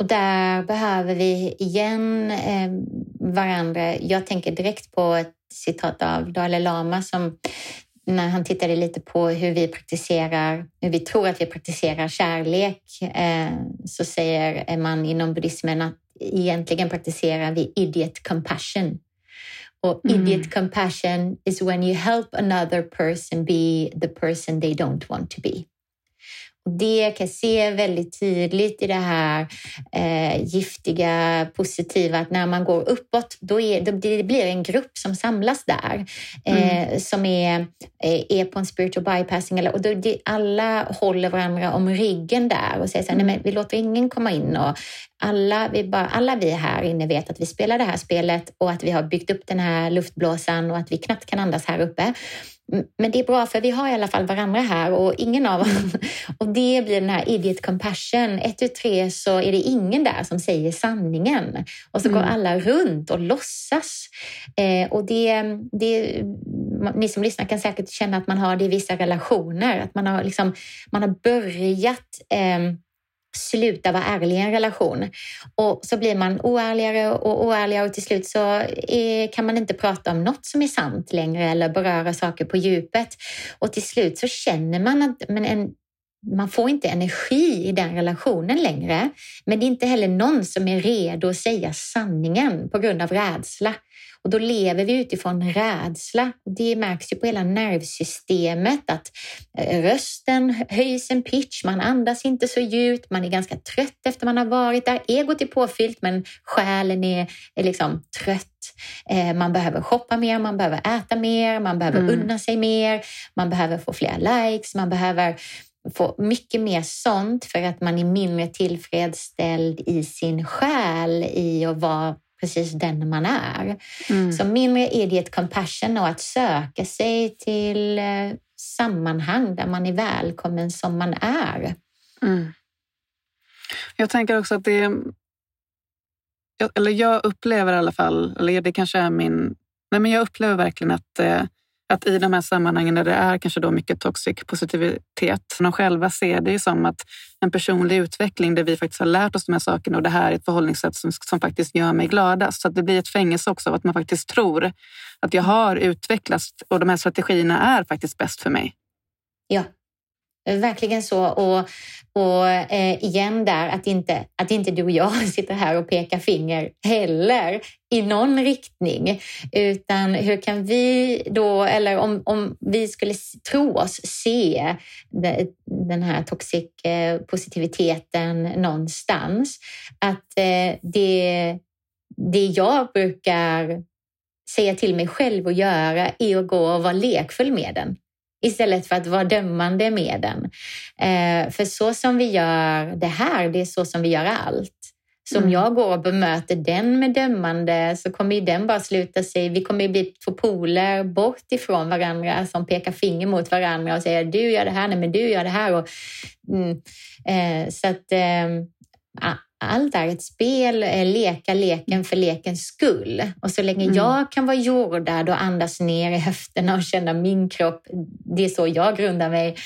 S2: Och där behöver vi igen eh, varandra. Jag tänker direkt på ett citat av Dalai Lama som när han tittade lite på hur vi praktiserar, hur vi tror att vi praktiserar kärlek, eh, så säger man inom buddhismen att egentligen praktiserar vi idiot compassion. Och mm. idiot compassion is when you help another person be the person they don't want to be. Det kan jag se väldigt tydligt i det här eh, giftiga, positiva, att när man går uppåt, då, är, då det blir en grupp som samlas där, eh, mm. som är, eh, är på en spiritual bypassing. Eller, och då, det, alla håller varandra om ryggen där och säger så här, mm. nej, men vi låter ingen komma in. Och alla vi, bara, alla vi här inne vet att vi spelar det här spelet och att vi har byggt upp den här luftblåsan och att vi knappt kan andas här uppe. Men det är bra för vi har i alla fall varandra här och ingen av oss. Och det blir den här idiot compassion. Ett, tu, tre så är det ingen där som säger sanningen. Och så mm. går alla runt och låtsas. Eh, och det, det, ni som lyssnar kan säkert känna att man har det i vissa relationer. Att man har, liksom, man har börjat eh, sluta vara ärlig i en relation. Och så blir man oärligare och oärligare och till slut så är, kan man inte prata om något som är sant längre eller beröra saker på djupet. Och till slut så känner man att men en, man får inte energi i den relationen längre. Men det är inte heller någon som är redo att säga sanningen på grund av rädsla. Och då lever vi utifrån rädsla. Det märks ju på hela nervsystemet att eh, rösten höjs en pitch, man andas inte så djupt, man är ganska trött efter man har varit där. Egot är påfyllt men själen är, är liksom trött. Eh, man behöver shoppa mer, man behöver äta mer, man behöver mm. unna sig mer, man behöver få fler likes, man behöver få mycket mer sånt för att man är mindre tillfredsställd i sin själ i att vara precis den man är. Mm. Så mindre idiot compassion och att söka sig till eh, sammanhang där man är välkommen som man är. Mm.
S1: Jag tänker också att det eller jag upplever i alla fall, eller det kanske är min... Nej men jag upplever verkligen att, eh, att i de här sammanhangen där det är kanske då mycket toxic positivitet, de själva ser det som att en personlig utveckling där vi faktiskt har lärt oss de här sakerna och det här är ett förhållningssätt som, som faktiskt gör mig gladast. Så att det blir ett fängelse också av att man faktiskt tror att jag har utvecklats och de här strategierna är faktiskt bäst för mig.
S2: Ja, Eh, verkligen så. Och, och eh, igen där, att inte, att inte du och jag sitter här och pekar finger heller i någon riktning. Utan hur kan vi då, eller om, om vi skulle tro oss se den här toxic-positiviteten eh, någonstans, att eh, det, det jag brukar säga till mig själv att göra är att gå och vara lekfull med den istället för att vara dömande med den. Eh, för så som vi gör det här, det är så som vi gör allt. Så om mm. jag går och bemöter den med dömande så kommer ju den bara sluta sig. Vi kommer ju bli två poler bort ifrån varandra som pekar finger mot varandra och säger du gör det här, nej men du gör det här. Och, mm, eh, så att eh, allt är ett spel, eh, leka leken för lekens skull. Och så länge mm. jag kan vara jordad och andas ner i höfterna och känna min kropp, det är så jag grundar mig,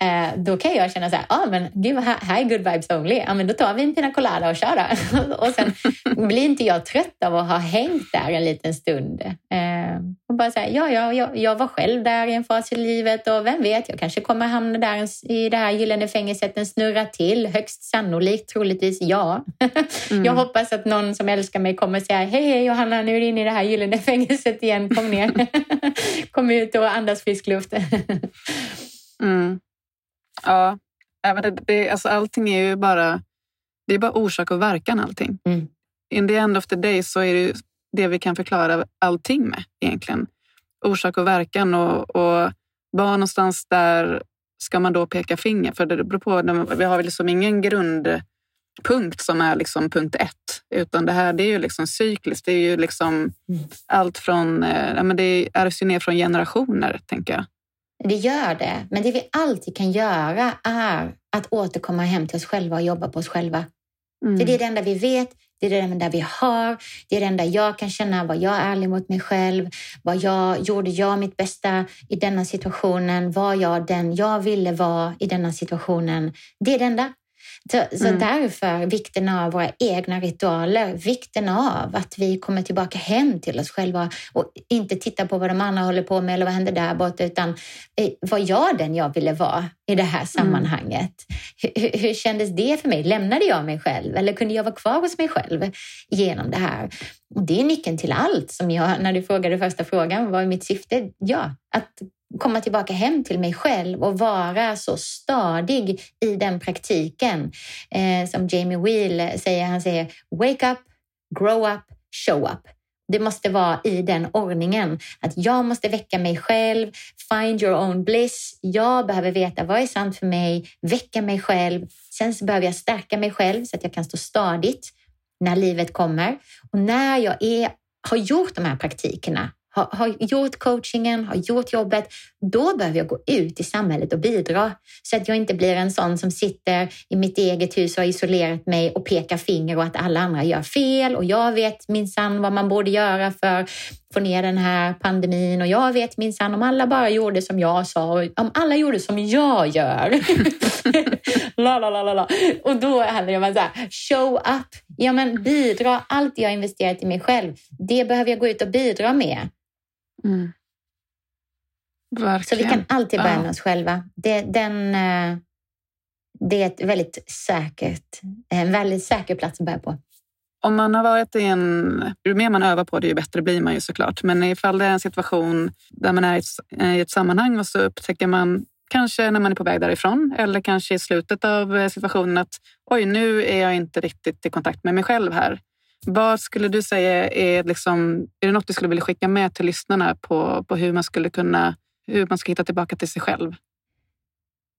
S2: eh, då kan jag känna så här, ah, men gud, här, här är good vibes only. Ja, men då tar vi en pina colada och kör då. och sen blir inte jag trött av att ha hängt där en liten stund. Eh, och bara säga, ja, ja jag, jag var själv där i en fas i livet och vem vet, jag kanske kommer hamna där i det här gyllene fängelset en snurra till. Högst sannolikt, troligtvis ja. Mm. Jag hoppas att någon som älskar mig kommer säga hej, hej Johanna, nu är du inne i det här gyllene fängelset igen. Kom ner. Kom ut och andas frisk luft.
S1: mm. Ja, det, det, alltså allting är ju bara, det är bara orsak och verkan allting. Mm. In the end of the day så är det det vi kan förklara allting med egentligen. Orsak och verkan och, och var någonstans där ska man då peka finger? För det beror på, vi har väl liksom ingen grund punkt som är liksom punkt ett. Utan det här det är ju liksom cykliskt. Det är ju liksom mm. allt från... Eh, ja, men det ärvs ju ner från generationer, tänker jag.
S2: Det gör det. Men det vi alltid kan göra är att återkomma hem till oss själva och jobba på oss själva. Mm. För det är det enda vi vet, det är det enda vi har, det är det enda jag kan känna, vad jag är ärlig mot mig själv, vad jag gjorde jag mitt bästa i denna situationen, var jag den jag ville vara i denna situationen. Det är det enda. Så, så mm. därför vikten av våra egna ritualer, vikten av att vi kommer tillbaka hem till oss själva och inte titta på vad de andra håller på med eller vad händer där borta, utan eh, var jag den jag ville vara i det här mm. sammanhanget? Mm. Hur, hur kändes det för mig? Lämnade jag mig själv eller kunde jag vara kvar hos mig själv genom det här? Och det är nyckeln till allt som jag, när du frågade första frågan, vad är mitt syfte? Ja, att komma tillbaka hem till mig själv och vara så stadig i den praktiken. Eh, som Jamie Wheel säger, han säger wake up, grow up, show up. Det måste vara i den ordningen. Att jag måste väcka mig själv, find your own bliss. Jag behöver veta vad är sant för mig, väcka mig själv. Sen så behöver jag stärka mig själv så att jag kan stå stadigt när livet kommer. Och när jag är, har gjort de här praktikerna har, har gjort coachingen, har gjort jobbet, då behöver jag gå ut i samhället och bidra. Så att jag inte blir en sån som sitter i mitt eget hus och har isolerat mig och pekar finger och att alla andra gör fel och jag vet minsann vad man borde göra för att få ner den här pandemin och jag vet minsann om alla bara gjorde som jag sa och om alla gjorde som jag gör. la, la, la, la, la. Och då handlar det om att så här, show up, ja men bidra, allt jag investerat i mig själv, det behöver jag gå ut och bidra med. Mm. Så vi kan alltid börja med oss själva. Det, den, eh, det är ett väldigt säkert, en väldigt säker plats att börja på.
S1: Om man har varit i en... Ju mer man övar på det, ju bättre blir man ju såklart. Men ifall det är en situation där man är i ett sammanhang och så upptäcker man kanske när man är på väg därifrån eller kanske i slutet av eh, situationen att oj, nu är jag inte riktigt i kontakt med mig själv här. Vad skulle du säga är, liksom, är det något du skulle vilja skicka med till lyssnarna på, på hur man skulle kunna hur man ska hitta tillbaka till sig själv?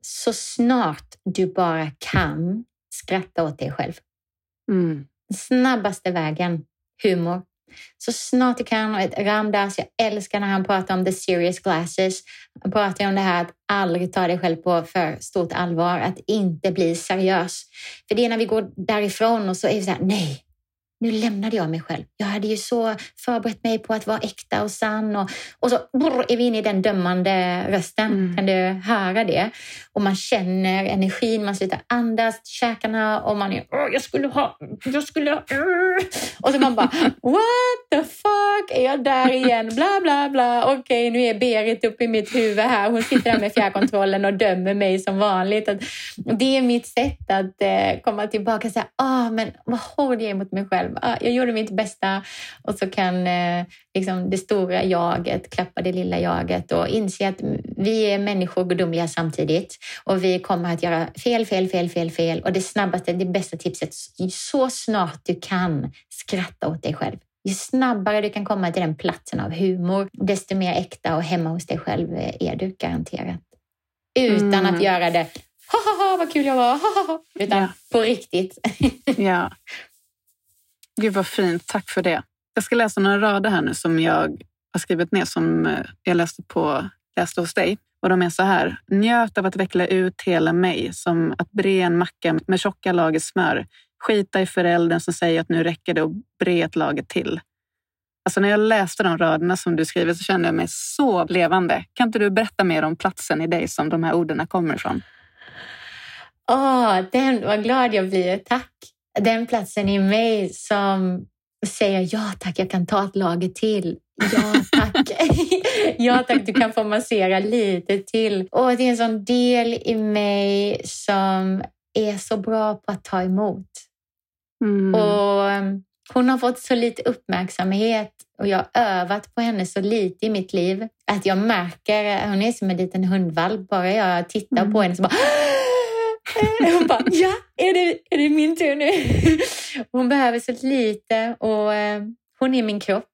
S2: så snart du bara kan skratta åt dig själv.
S1: Mm.
S2: Snabbaste vägen, humor. Så snart du kan. Ramdas, jag älskar när han pratar om the serious glasses. Han pratar om det här att aldrig ta dig själv på för stort allvar, att inte bli seriös. För det är när vi går därifrån och så är vi så här, nej, nu lämnade jag mig själv. Jag hade ju så förberett mig på att vara äkta och sann och, och så brr, är vi inne i den dömande rösten.
S1: Mm.
S2: Kan du höra det? Och man känner energin, man slutar andas, käkarna och man är jag skulle ha, jag skulle ha, och så man bara what the fuck, är jag där igen? Bla bla bla. Okej, nu är Berit uppe i mitt huvud här. Hon sitter där med fjärrkontrollen och dömer mig som vanligt. Att det är mitt sätt att eh, komma tillbaka och säga, ah, men vad hård jag är mot mig själv. Ah, jag gjorde mitt bästa och så kan eh, liksom det stora jaget klappa det lilla jaget och inse att vi är människor gudomliga samtidigt och vi kommer att göra fel, fel, fel, fel, fel och det snabbaste, det bästa tipset, så snart du kan skratta åt dig själv. Ju snabbare du kan komma till den platsen av humor, desto mer äkta och hemma hos dig själv är du garanterat. Utan
S1: Mm.
S2: att göra det ha ha ha vad kul jag var, ha, ha, ha. utan
S1: Ja.
S2: på riktigt.
S1: Ja. Gud vad fint, tack för det. Jag ska läsa några rader här nu som jag har skrivit ner som eh, jag läste, på, läste hos dig. Och de är så här. Njöt av att veckla ut hela mig som att bre en macka med tjocka lager smör. Skita i föräldern som säger att nu räcker det och bre ett lager till. Alltså när jag läste de raderna som du skriver så kände jag mig så levande. Kan inte du berätta mer om platsen i dig som de här orden kommer ifrån?
S2: Åh, den, vad glad jag blir. Tack! Den platsen i mig som säger ja tack, jag kan ta ett lager till. Ja tack. ja tack, du kan få massera lite till. Och det är en sån del i mig som är så bra på att ta emot.
S1: Mm.
S2: Och um, hon har fått så lite uppmärksamhet och jag har övat på henne så lite i mitt liv att jag märker, hon är som en liten hundvalp, bara jag tittar
S1: Mm.
S2: på henne så bara hon bara, ja, är det, är det min tur nu? Hon behöver så lite och eh, hon är min kropp.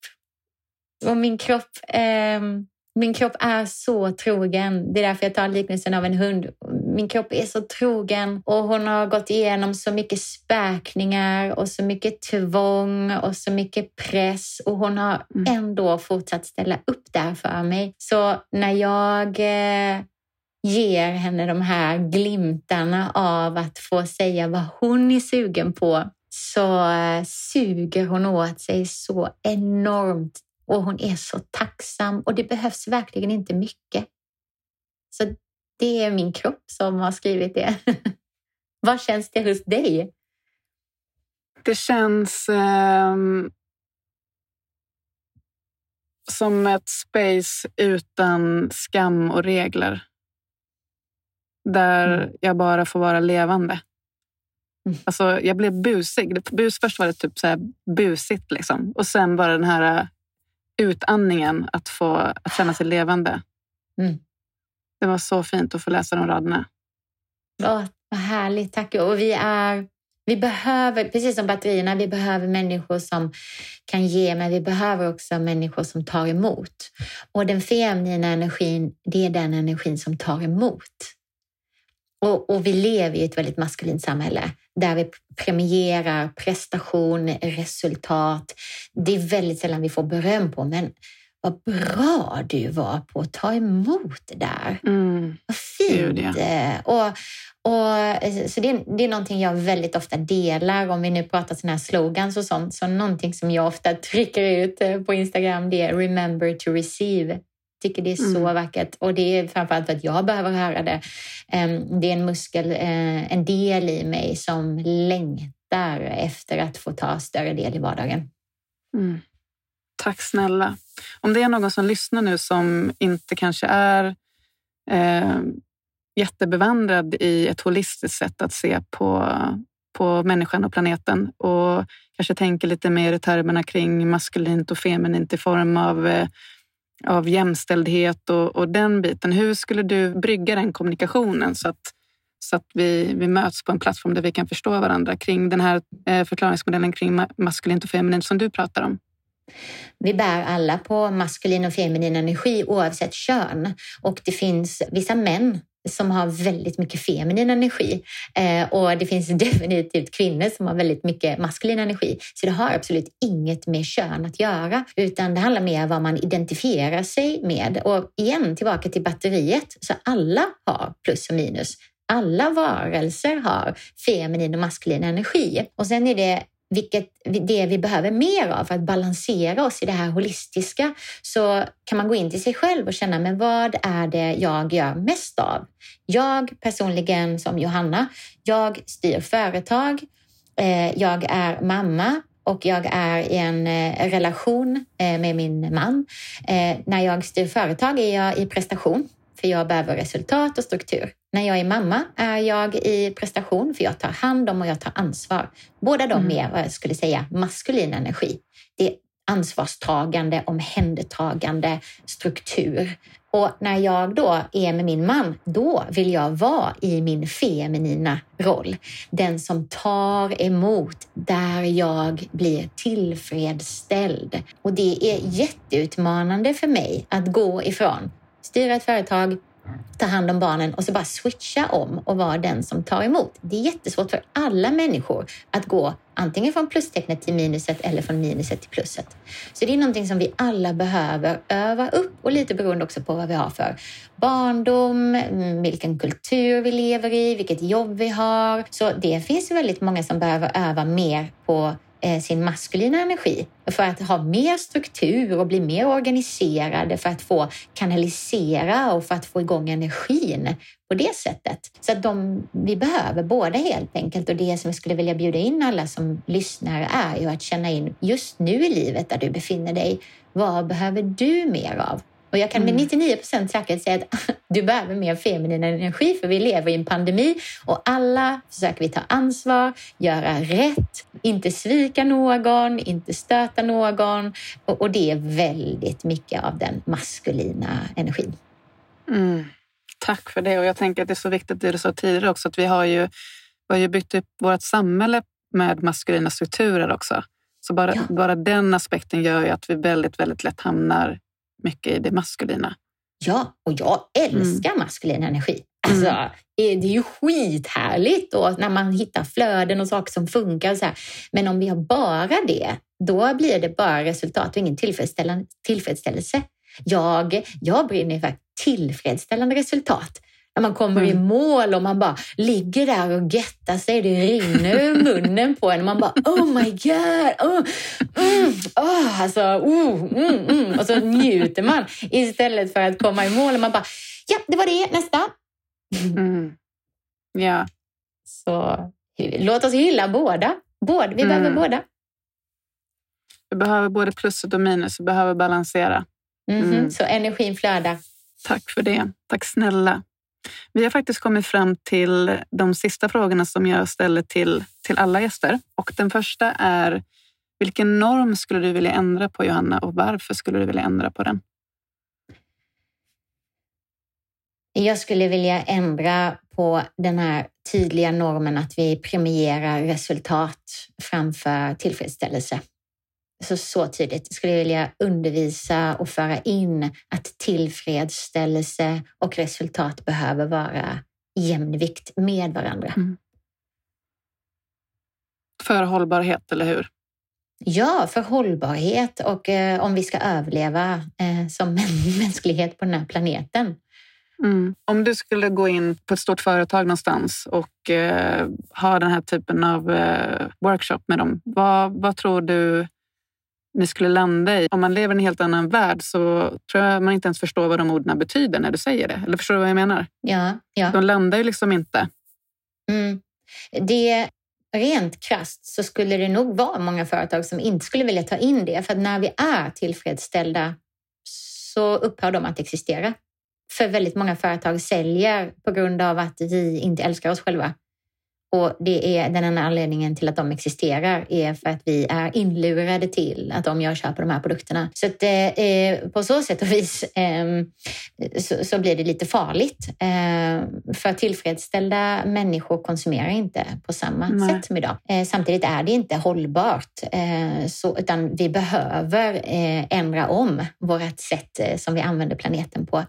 S2: Och min kropp, eh, min kropp är så trogen. Det är därför jag tar liknelsen av en hund. Min kropp är så trogen och hon har gått igenom så mycket späkningar och så mycket tvång och så mycket press och hon har
S1: Mm.
S2: ändå fortsatt ställa upp där för mig. Så när jag eh, ger henne de här glimtarna av att få säga vad hon är sugen på så eh, suger hon åt sig så enormt och hon är så tacksam och det behövs verkligen inte mycket. Så det är min kropp som har skrivit det. Vad känns det hos dig?
S1: Det känns ehm, som ett space utan skam och regler. Där
S2: Mm.
S1: jag bara får vara levande.
S2: Mm.
S1: Alltså, jag blev busig. Bus, först var det typ så här busigt liksom. och sen bara den här eh, utandningen att få att känna sig levande.
S2: Mm.
S1: Det var så fint att få läsa de raderna.
S2: Åh, vad härligt, tack. Och vi är... Vi behöver, precis som batterierna, vi behöver människor som kan ge, men vi behöver också människor som tar emot. Och den feminina energin, det är den energin som tar emot. Och, och vi lever i ett väldigt maskulint samhälle där vi premierar prestation, resultat. Det är väldigt sällan vi får beröm på, men vad bra du var på att ta emot det där.
S1: Mm.
S2: Vad fint!
S1: Gud, ja.
S2: Eh, och, och, eh, så det, det är någonting jag väldigt ofta delar om vi nu pratar sådana här slogans och sånt. Så någonting som jag ofta trycker ut eh, på Instagram det är remember to receive. Tycker det är så
S1: Mm.
S2: vackert och det är framförallt för att jag behöver höra det. Em, Det är en muskel, eh, en del i mig som längtar efter att få ta större del i vardagen.
S1: Mm. Tack snälla. Om det är någon som lyssnar nu som inte kanske är eh, jättebevandrad i ett holistiskt sätt att se på, på människan och planeten och kanske tänker lite mer i termerna kring maskulint och feminint i form av, eh, av jämställdhet och, och den biten. Hur skulle du brygga den kommunikationen så att, så att vi, vi möts på en plattform där vi kan förstå varandra kring den här eh, förklaringsmodellen kring maskulint och feminint som du pratar om?
S2: Vi bär alla på maskulin och feminin energi oavsett kön. Och det finns vissa män som har väldigt mycket feminin energi. Eh, och det finns definitivt kvinnor som har väldigt mycket maskulin energi. Så det har absolut inget med kön att göra, utan det handlar mer om vad man identifierar sig med. Och igen, tillbaka till batteriet, så alla har plus och minus. Alla varelser har feminin och maskulin energi. Och sen är det vilket det vi behöver mer av för att balansera oss i det här holistiska, så kan man gå in till sig själv och känna, men vad är det jag gör mest av? Jag personligen som Johanna, jag styr företag, eh, jag är mamma och jag är i en eh, relation eh, med min man. När jag styr företag är jag i prestation, för jag behöver resultat och struktur. När jag är mamma är jag i prestation för jag tar hand om och jag tar ansvar. Båda de mm. är vad jag skulle säga maskulin energi. Det är ansvarstagande, omhändertagande, struktur. Och när jag då är med min man, då vill jag vara i min feminina roll. Den som tar emot där jag blir tillfredsställd. Och det är jätteutmanande för mig att gå ifrån styra ett företag, ta hand om barnen och så bara switcha om och vara den som tar emot. Det är jättesvårt för alla människor att gå antingen från plustecknet till minuset eller från minuset till pluset. Så det är någonting som vi alla behöver öva upp och lite beroende också på vad vi har för barndom, vilken kultur vi lever i, vilket jobb vi har. Så det finns väldigt många som behöver öva mer på Eh, sin maskulina energi för att ha mer struktur och bli mer organiserade för att få kanalisera och för att få igång energin på det sättet. Så att de, vi behöver båda helt enkelt och det som jag skulle vilja bjuda in alla som lyssnar är ju att känna in just nu i livet där du befinner dig. Vad behöver du mer av? Och jag kan med 99 mm. procent säkerhet säga att du behöver mer feminin energi för vi lever i en pandemi och alla försöker vi ta ansvar, göra rätt, inte svika någon, inte stöta någon och, det är väldigt mycket av den maskulina energin.
S1: Mm. Tack för det och jag tänker att det är så viktigt det du sa tidigare också att vi har ju, vi har ju byggt upp vårt samhälle med maskulina strukturer också. Så bara, ja. bara den aspekten gör ju att vi väldigt, väldigt lätt hamnar mycket i det maskulina.
S2: Ja, och jag älskar mm. maskulin energi. Alltså, mm. Det är ju skithärligt då när man hittar flöden och saker som funkar. Så här. Men om vi har bara det, då blir det bara resultat och ingen tillfredsställelse. Jag, jag brinner för tillfredsställande resultat. När man kommer mm. i mål och man bara ligger där och gettar sig. Det rinner ur munnen på en. Man bara oh my god! Oh, mm, oh, alltså, oh, mm, mm. Och så njuter man istället för att komma i mål. Och man bara ja, det var det. Nästa.
S1: Mm. Ja.
S2: Så låt oss hylla båda. båda. Vi behöver mm. båda.
S1: Vi behöver både pluset och minus. Vi behöver balansera.
S2: Mhm, mm. Så energin flödar.
S1: Tack för det. Tack snälla. Vi har faktiskt kommit fram till de sista frågorna som jag ställer till, till alla gäster. Och den första är, vilken norm skulle du vilja ändra på Johanna och varför skulle du vilja ändra på den?
S2: Jag skulle vilja ändra på den här tydliga normen att vi premierar resultat framför tillfredsställelse så, så tydligt. Jag skulle vilja undervisa och föra in att tillfredsställelse och resultat behöver vara i jämnvikt med varandra. Mm.
S1: För hållbarhet, eller hur?
S2: Ja, för hållbarhet och eh, om vi ska överleva eh, som mänsklighet på den här planeten.
S1: Mm. Om du skulle gå in på ett stort företag någonstans och eh, ha den här typen av eh, workshop med dem, vad, vad tror du ni skulle landa i. Om man lever i en helt annan värld så tror jag man inte ens förstår vad de orden betyder när du säger det. Eller förstår du vad jag menar?
S2: Ja. ja.
S1: De landar ju liksom inte.
S2: Mm. Det, rent krast så skulle det nog vara många företag som inte skulle vilja ta in det. För när vi är tillfredsställda så upphör de att existera. För väldigt många företag säljer på grund av att vi inte älskar oss själva. Och det är den enda anledningen till att de existerar är för att vi är inlurade till att de gör köper de här produkterna. Så att, eh, på så sätt och vis eh, så, så, blir det lite farligt. Eh, för tillfredsställda människor konsumerar inte på samma Nej. sätt som idag. Eh, samtidigt är det inte hållbart, eh, så, utan vi behöver eh, ändra om vårt sätt som vi använder planeten på.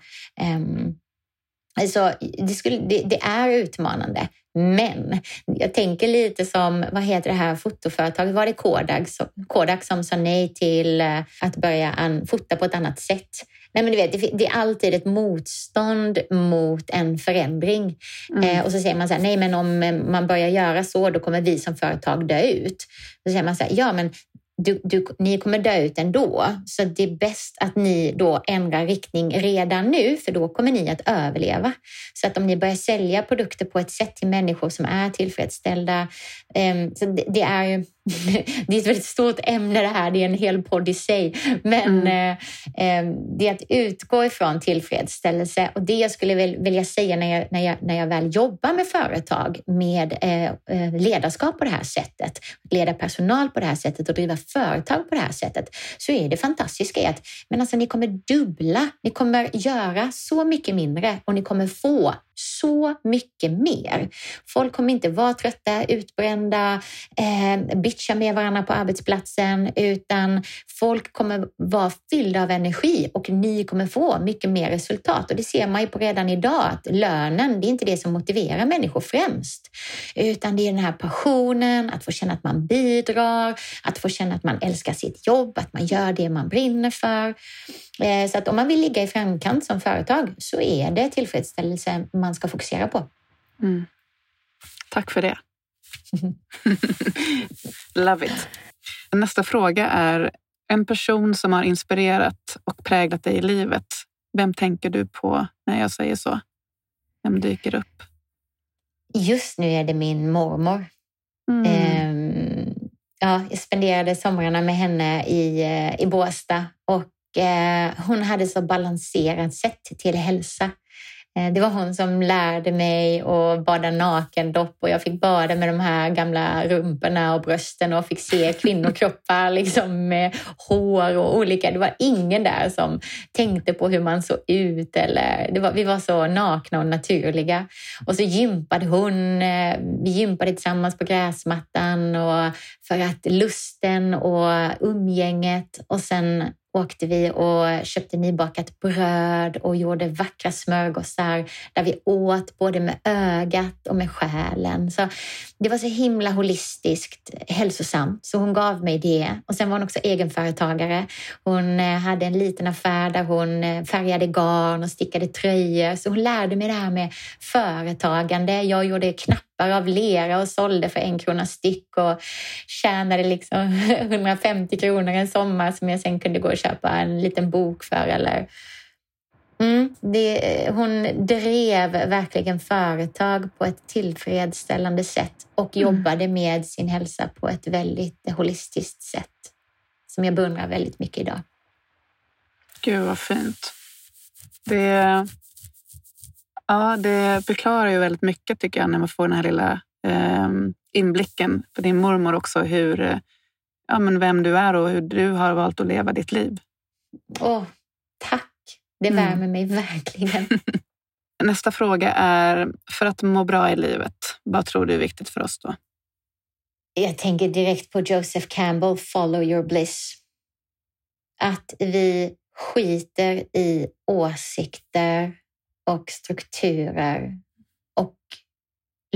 S2: Alltså, det, skulle, det, det, är utmanande. Men jag tänker lite som, vad heter det här fotoföretaget? Var det Kodak, Kodak som sa nej till eh, att börja an, fota på ett annat sätt? Nej, men du vet, det, det är alltid ett motstånd mot en förändring. Mm. Eh, och så säger man så här, nej men om man börjar göra så, då kommer vi som företag dö ut. Så säger man så här, ja men du, du, ni kommer dö ut ändå. Så det är bäst att ni då ändrar riktning redan nu, för då kommer ni att överleva. Så att om ni börjar sälja produkter på ett sätt till människor som är tillfredsställda. eh, så det, det är det är ett väldigt stort ämne det här, det är en hel podd i sig. Men mm. eh, det är att utgå ifrån tillfredsställelse och det jag skulle vilja säga när jag, när jag, när jag väl jobbar med företag med eh, eh, ledarskap på det här sättet, leda personal på det här sättet och driva företag på det här sättet, så är det fantastiska att men alltså, ni kommer dubbla, ni kommer göra så mycket mindre och ni kommer få så mycket mer. Folk kommer inte vara trötta, utbrända, eh, bitcha med varandra på arbetsplatsen, utan folk kommer vara fyllda av energi och ni kommer få mycket mer resultat. Och det ser man ju på redan idag, att lönen, det är inte det som motiverar människor främst, utan det är den här passionen, att få känna att man bidrar, att få känna att man älskar sitt jobb, att man gör det man brinner för. Eh, så att om man vill ligga i framkant som företag så är det tillfredsställelse man ska fokusera på.
S1: Mm. Tack för det. Love it. Nästa fråga är en person som har inspirerat och präglat dig i livet. Vem tänker du på när jag säger så? Vem dyker upp?
S2: Just nu är det min mormor. Mm. Um, ja, jag spenderade somrarna med henne i, eh, i Båstad och eh, hon hade så balanserat sätt till hälsa. Eh, det var hon som lärde mig att bada nakendopp och jag fick bada med de här gamla rumporna och brösten och fick se kvinnokroppar liksom med hår och olika. Det var ingen där som tänkte på hur man såg ut. Eller, det var, vi var så nakna och naturliga. Och så gympade hon. Eh, vi gympade tillsammans på gräsmattan och för att lusten och umgänget och sen åkte vi och köpte nybakat bröd och gjorde vackra smörgåsar där vi åt både med ögat och med själen. Så det var så himla holistiskt hälsosamt, så hon gav mig det. Och sen var hon också egenföretagare. Hon eh, hade en liten affär där hon eh, färgade garn och stickade tröjor. Så hon lärde mig det här med företagande. Jag gjorde knappar koppar av lera och sålde för en krona styck och tjänade liksom 150 kronor en sommar som jag sen kunde gå och köpa en liten bok för. Eller... Mm, det, hon drev verkligen företag på ett tillfredsställande sätt och mm. jobbade med sin hälsa på ett väldigt holistiskt sätt som jag beundrar väldigt mycket idag.
S1: Gud vad fint. Det, Ja, det förklarar ju väldigt mycket tycker jag när man får den här lilla eh, inblicken på din mormor också. Hur, ja, men vem du är och hur du har valt att leva ditt liv.
S2: Åh, tack! Det mm. värmer mm. mig verkligen.
S1: Nästa fråga är, för att må bra i livet, vad tror du är viktigt för oss då?
S2: Jag tänker direkt på Joseph Campbell, Follow your bliss. Att vi skiter i åsikter, och strukturer och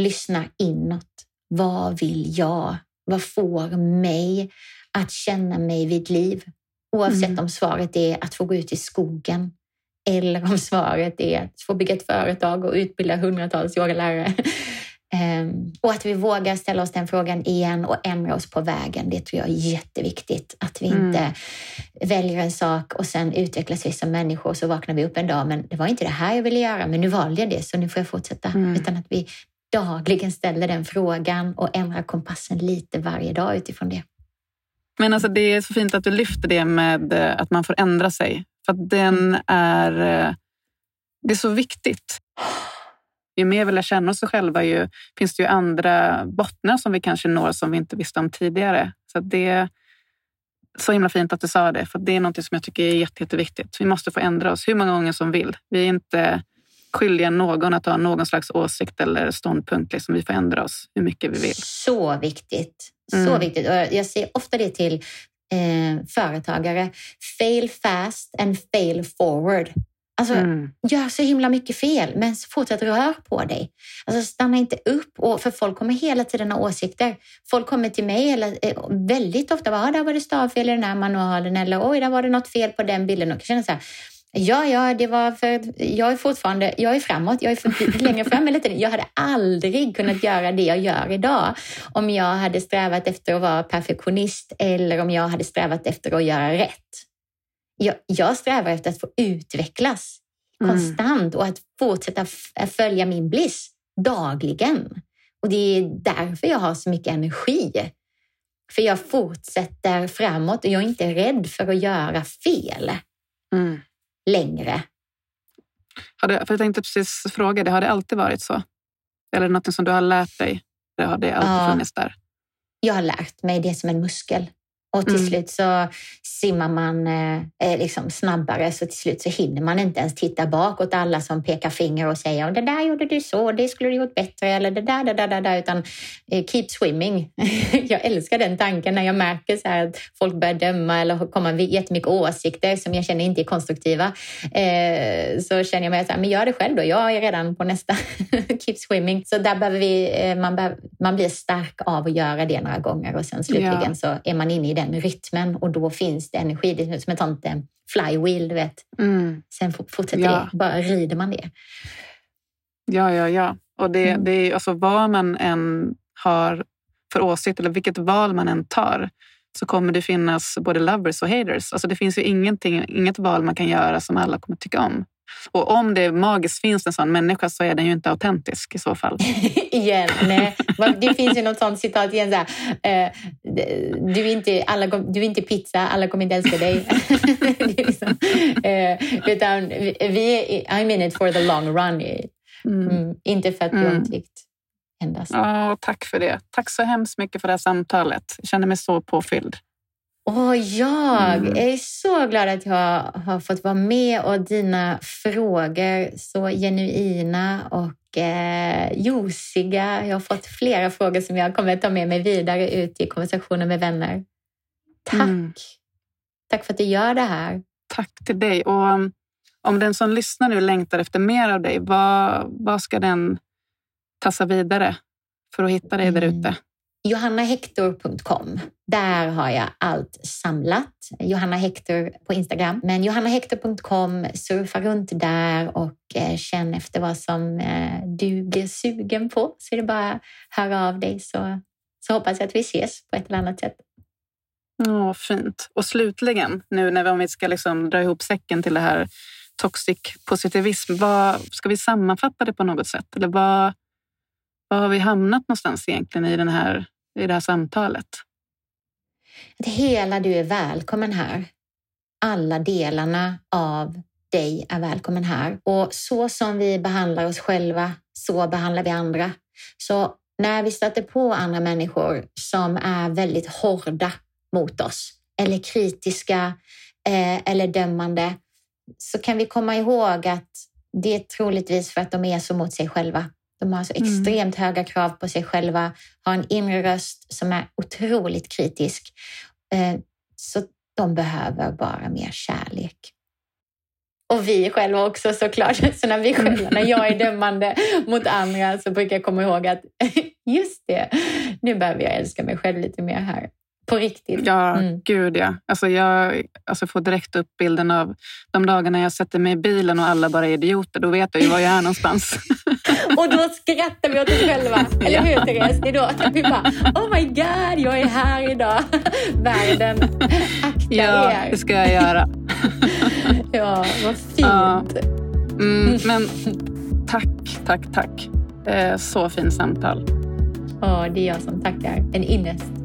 S2: lyssna inåt. Vad vill jag? Vad får mig att känna mig vid liv? Oavsett mm. om svaret är att få gå ut i skogen eller om svaret är att få bygga ett företag och utbilda hundratals yogalärare. Ehm, och att vi vågar ställa oss den frågan igen och ändra oss på vägen. Det tror jag är jätteviktigt. Att vi mm. inte väljer en sak och sen utvecklas vi som människor och så vaknar vi upp en dag. Men det var inte det här jag ville göra, men nu valde jag det så nu får jag fortsätta. Mm. Utan att vi dagligen ställer den frågan och ändrar kompassen lite varje dag utifrån det.
S1: Men alltså det är så fint att du lyfter det med eh, att man får ändra sig. För den mm. är... Eh, det är så viktigt ju mer vi lär känna oss själva ju finns det ju andra bottnar som vi kanske når som vi inte visste om tidigare. Så det är så himla fint att du sa det, för det är något som jag tycker är jätte, jätteviktigt. Vi måste få ändra oss hur många gånger som vill. Vi är inte skyldiga någon att ha någon slags åsikt eller ståndpunkt. Liksom. Vi får ändra oss hur mycket vi vill.
S2: Så viktigt. Så mm. viktigt. Och jag säger ofta det till eh, företagare. Fail fast and fail forward. Alltså, mm. gör så himla mycket fel, men fortsätt rör på dig. Alltså, stanna inte upp, och, för folk kommer hela tiden ha åsikter. Folk kommer till mig eller, eh, väldigt ofta bara, ah, där var det stavfel i den här manualen eller oj, där var det något fel på den bilden. Och jag känner så här, Ja, ja, det var för jag är fortfarande, jag är framåt, jag är för, längre fram hela tiden. Jag hade aldrig kunnat göra det jag gör idag om jag hade strävat efter att vara perfektionist eller om jag hade strävat efter att göra rätt. Jag, jag strävar efter att få utvecklas mm. konstant och att fortsätta följa min bliss dagligen. Och det är därför jag har så mycket energi. För jag fortsätter framåt och jag är inte rädd för att göra fel. Mm längre.
S1: Hade, för jag tänkte precis fråga, det har det alltid varit så? Eller något som du har lärt dig? Det har det alltid ja, funnits där?
S2: Jag har lärt mig det som en muskel. Och till mm. slut så simmar man eh, liksom snabbare så till slut så hinner man inte ens titta bakåt alla som pekar finger och säger det där gjorde du så, det skulle du gjort bättre eller det där, det där, det där, utan eh, keep swimming. jag älskar den tanken när jag märker så att folk börjar döma eller komma med jättemycket åsikter som jag känner inte är konstruktiva. Eh, så känner jag mig så här, men gör det själv då, jag är redan på nästa keep swimming. Så där behöver vi, eh, man, behöver, man blir stark av att göra det några gånger och sen slutligen ja. så är man inne i den rytmen och då finns det energi. Det är som ett sånt eh, flywheel, du vet. Mm. Sen fortsätter ja. det, bara rider man det.
S1: Ja, ja, ja. Och det, mm. det är alltså vad man än har för åsikt eller vilket val man än tar så kommer det finnas både lovers och haters. Alltså det finns ju ingenting, inget val man kan göra som alla kommer tycka om. Och om det magiskt finns en sån människa så är den ju inte autentisk i så fall.
S2: igen, nej. Det finns ju något sånt citat igen. Så här, eh, du, är inte, alla, du är inte pizza, alla kommer inte älska dig. liksom, eh, utan vi är, I'm in it for the long run. Mm. Mm, inte för att bli mm. omtyckt endast.
S1: Oh, tack för det. Tack så hemskt mycket för det här samtalet. Jag känner mig så påfylld.
S2: Och jag mm. är så glad att jag har fått vara med och dina frågor så genuina och eh, josiga. Jag har fått flera frågor som jag kommer att ta med mig vidare ut i konversationer med vänner. Tack! Mm. Tack för att du gör det här.
S1: Tack till dig. Och um, om den som lyssnar nu längtar efter mer av dig, vad, vad ska den tassa vidare för att hitta dig där mm. ute?
S2: johannahector.com. Där har jag allt samlat. Johanna Hector på Instagram. Men johannahector.com, surfa runt där och eh, känn efter vad som eh, du blir sugen på. Så är det bara att höra av dig så, så hoppas jag att vi ses på ett eller annat sätt.
S1: Ja, fint. Och slutligen, nu när vi ska liksom dra ihop säcken till det här toxic positivism. Vad, ska vi sammanfatta det på något sätt? Eller vad, var har vi hamnat någonstans egentligen i den här i det här samtalet.
S2: Att hela du är välkommen här. Alla delarna av dig är välkommen här. Och så som vi behandlar oss själva, så behandlar vi andra. Så när vi stöter på andra människor som är väldigt hårda mot oss eller kritiska eh, eller dömande så kan vi komma ihåg att det är troligtvis för att de är så mot sig själva. De har alltså mm. extremt höga krav på sig själva, har en inre röst som är otroligt kritisk. Eh, så de behöver bara mer kärlek. Och vi själva också såklart. Så när, vi själva, när jag är dömande mot andra så brukar jag komma ihåg att just det, nu behöver jag älska mig själv lite mer här. På riktigt.
S1: Ja, mm. gud ja. Alltså jag alltså får direkt upp bilden av de dagarna jag sätter mig i bilen och alla bara är idioter. Då vet jag ju var jag är någonstans.
S2: och då skrattar vi åt oss själva. Eller hur Therese? Det är då vi bara, oh my god, jag är här idag. Världen, akta
S1: ja,
S2: er.
S1: det ska jag göra.
S2: ja, vad fint. Ja.
S1: Mm, men tack, tack, tack. Så fint samtal.
S2: Ja, det är jag som tackar. En innest.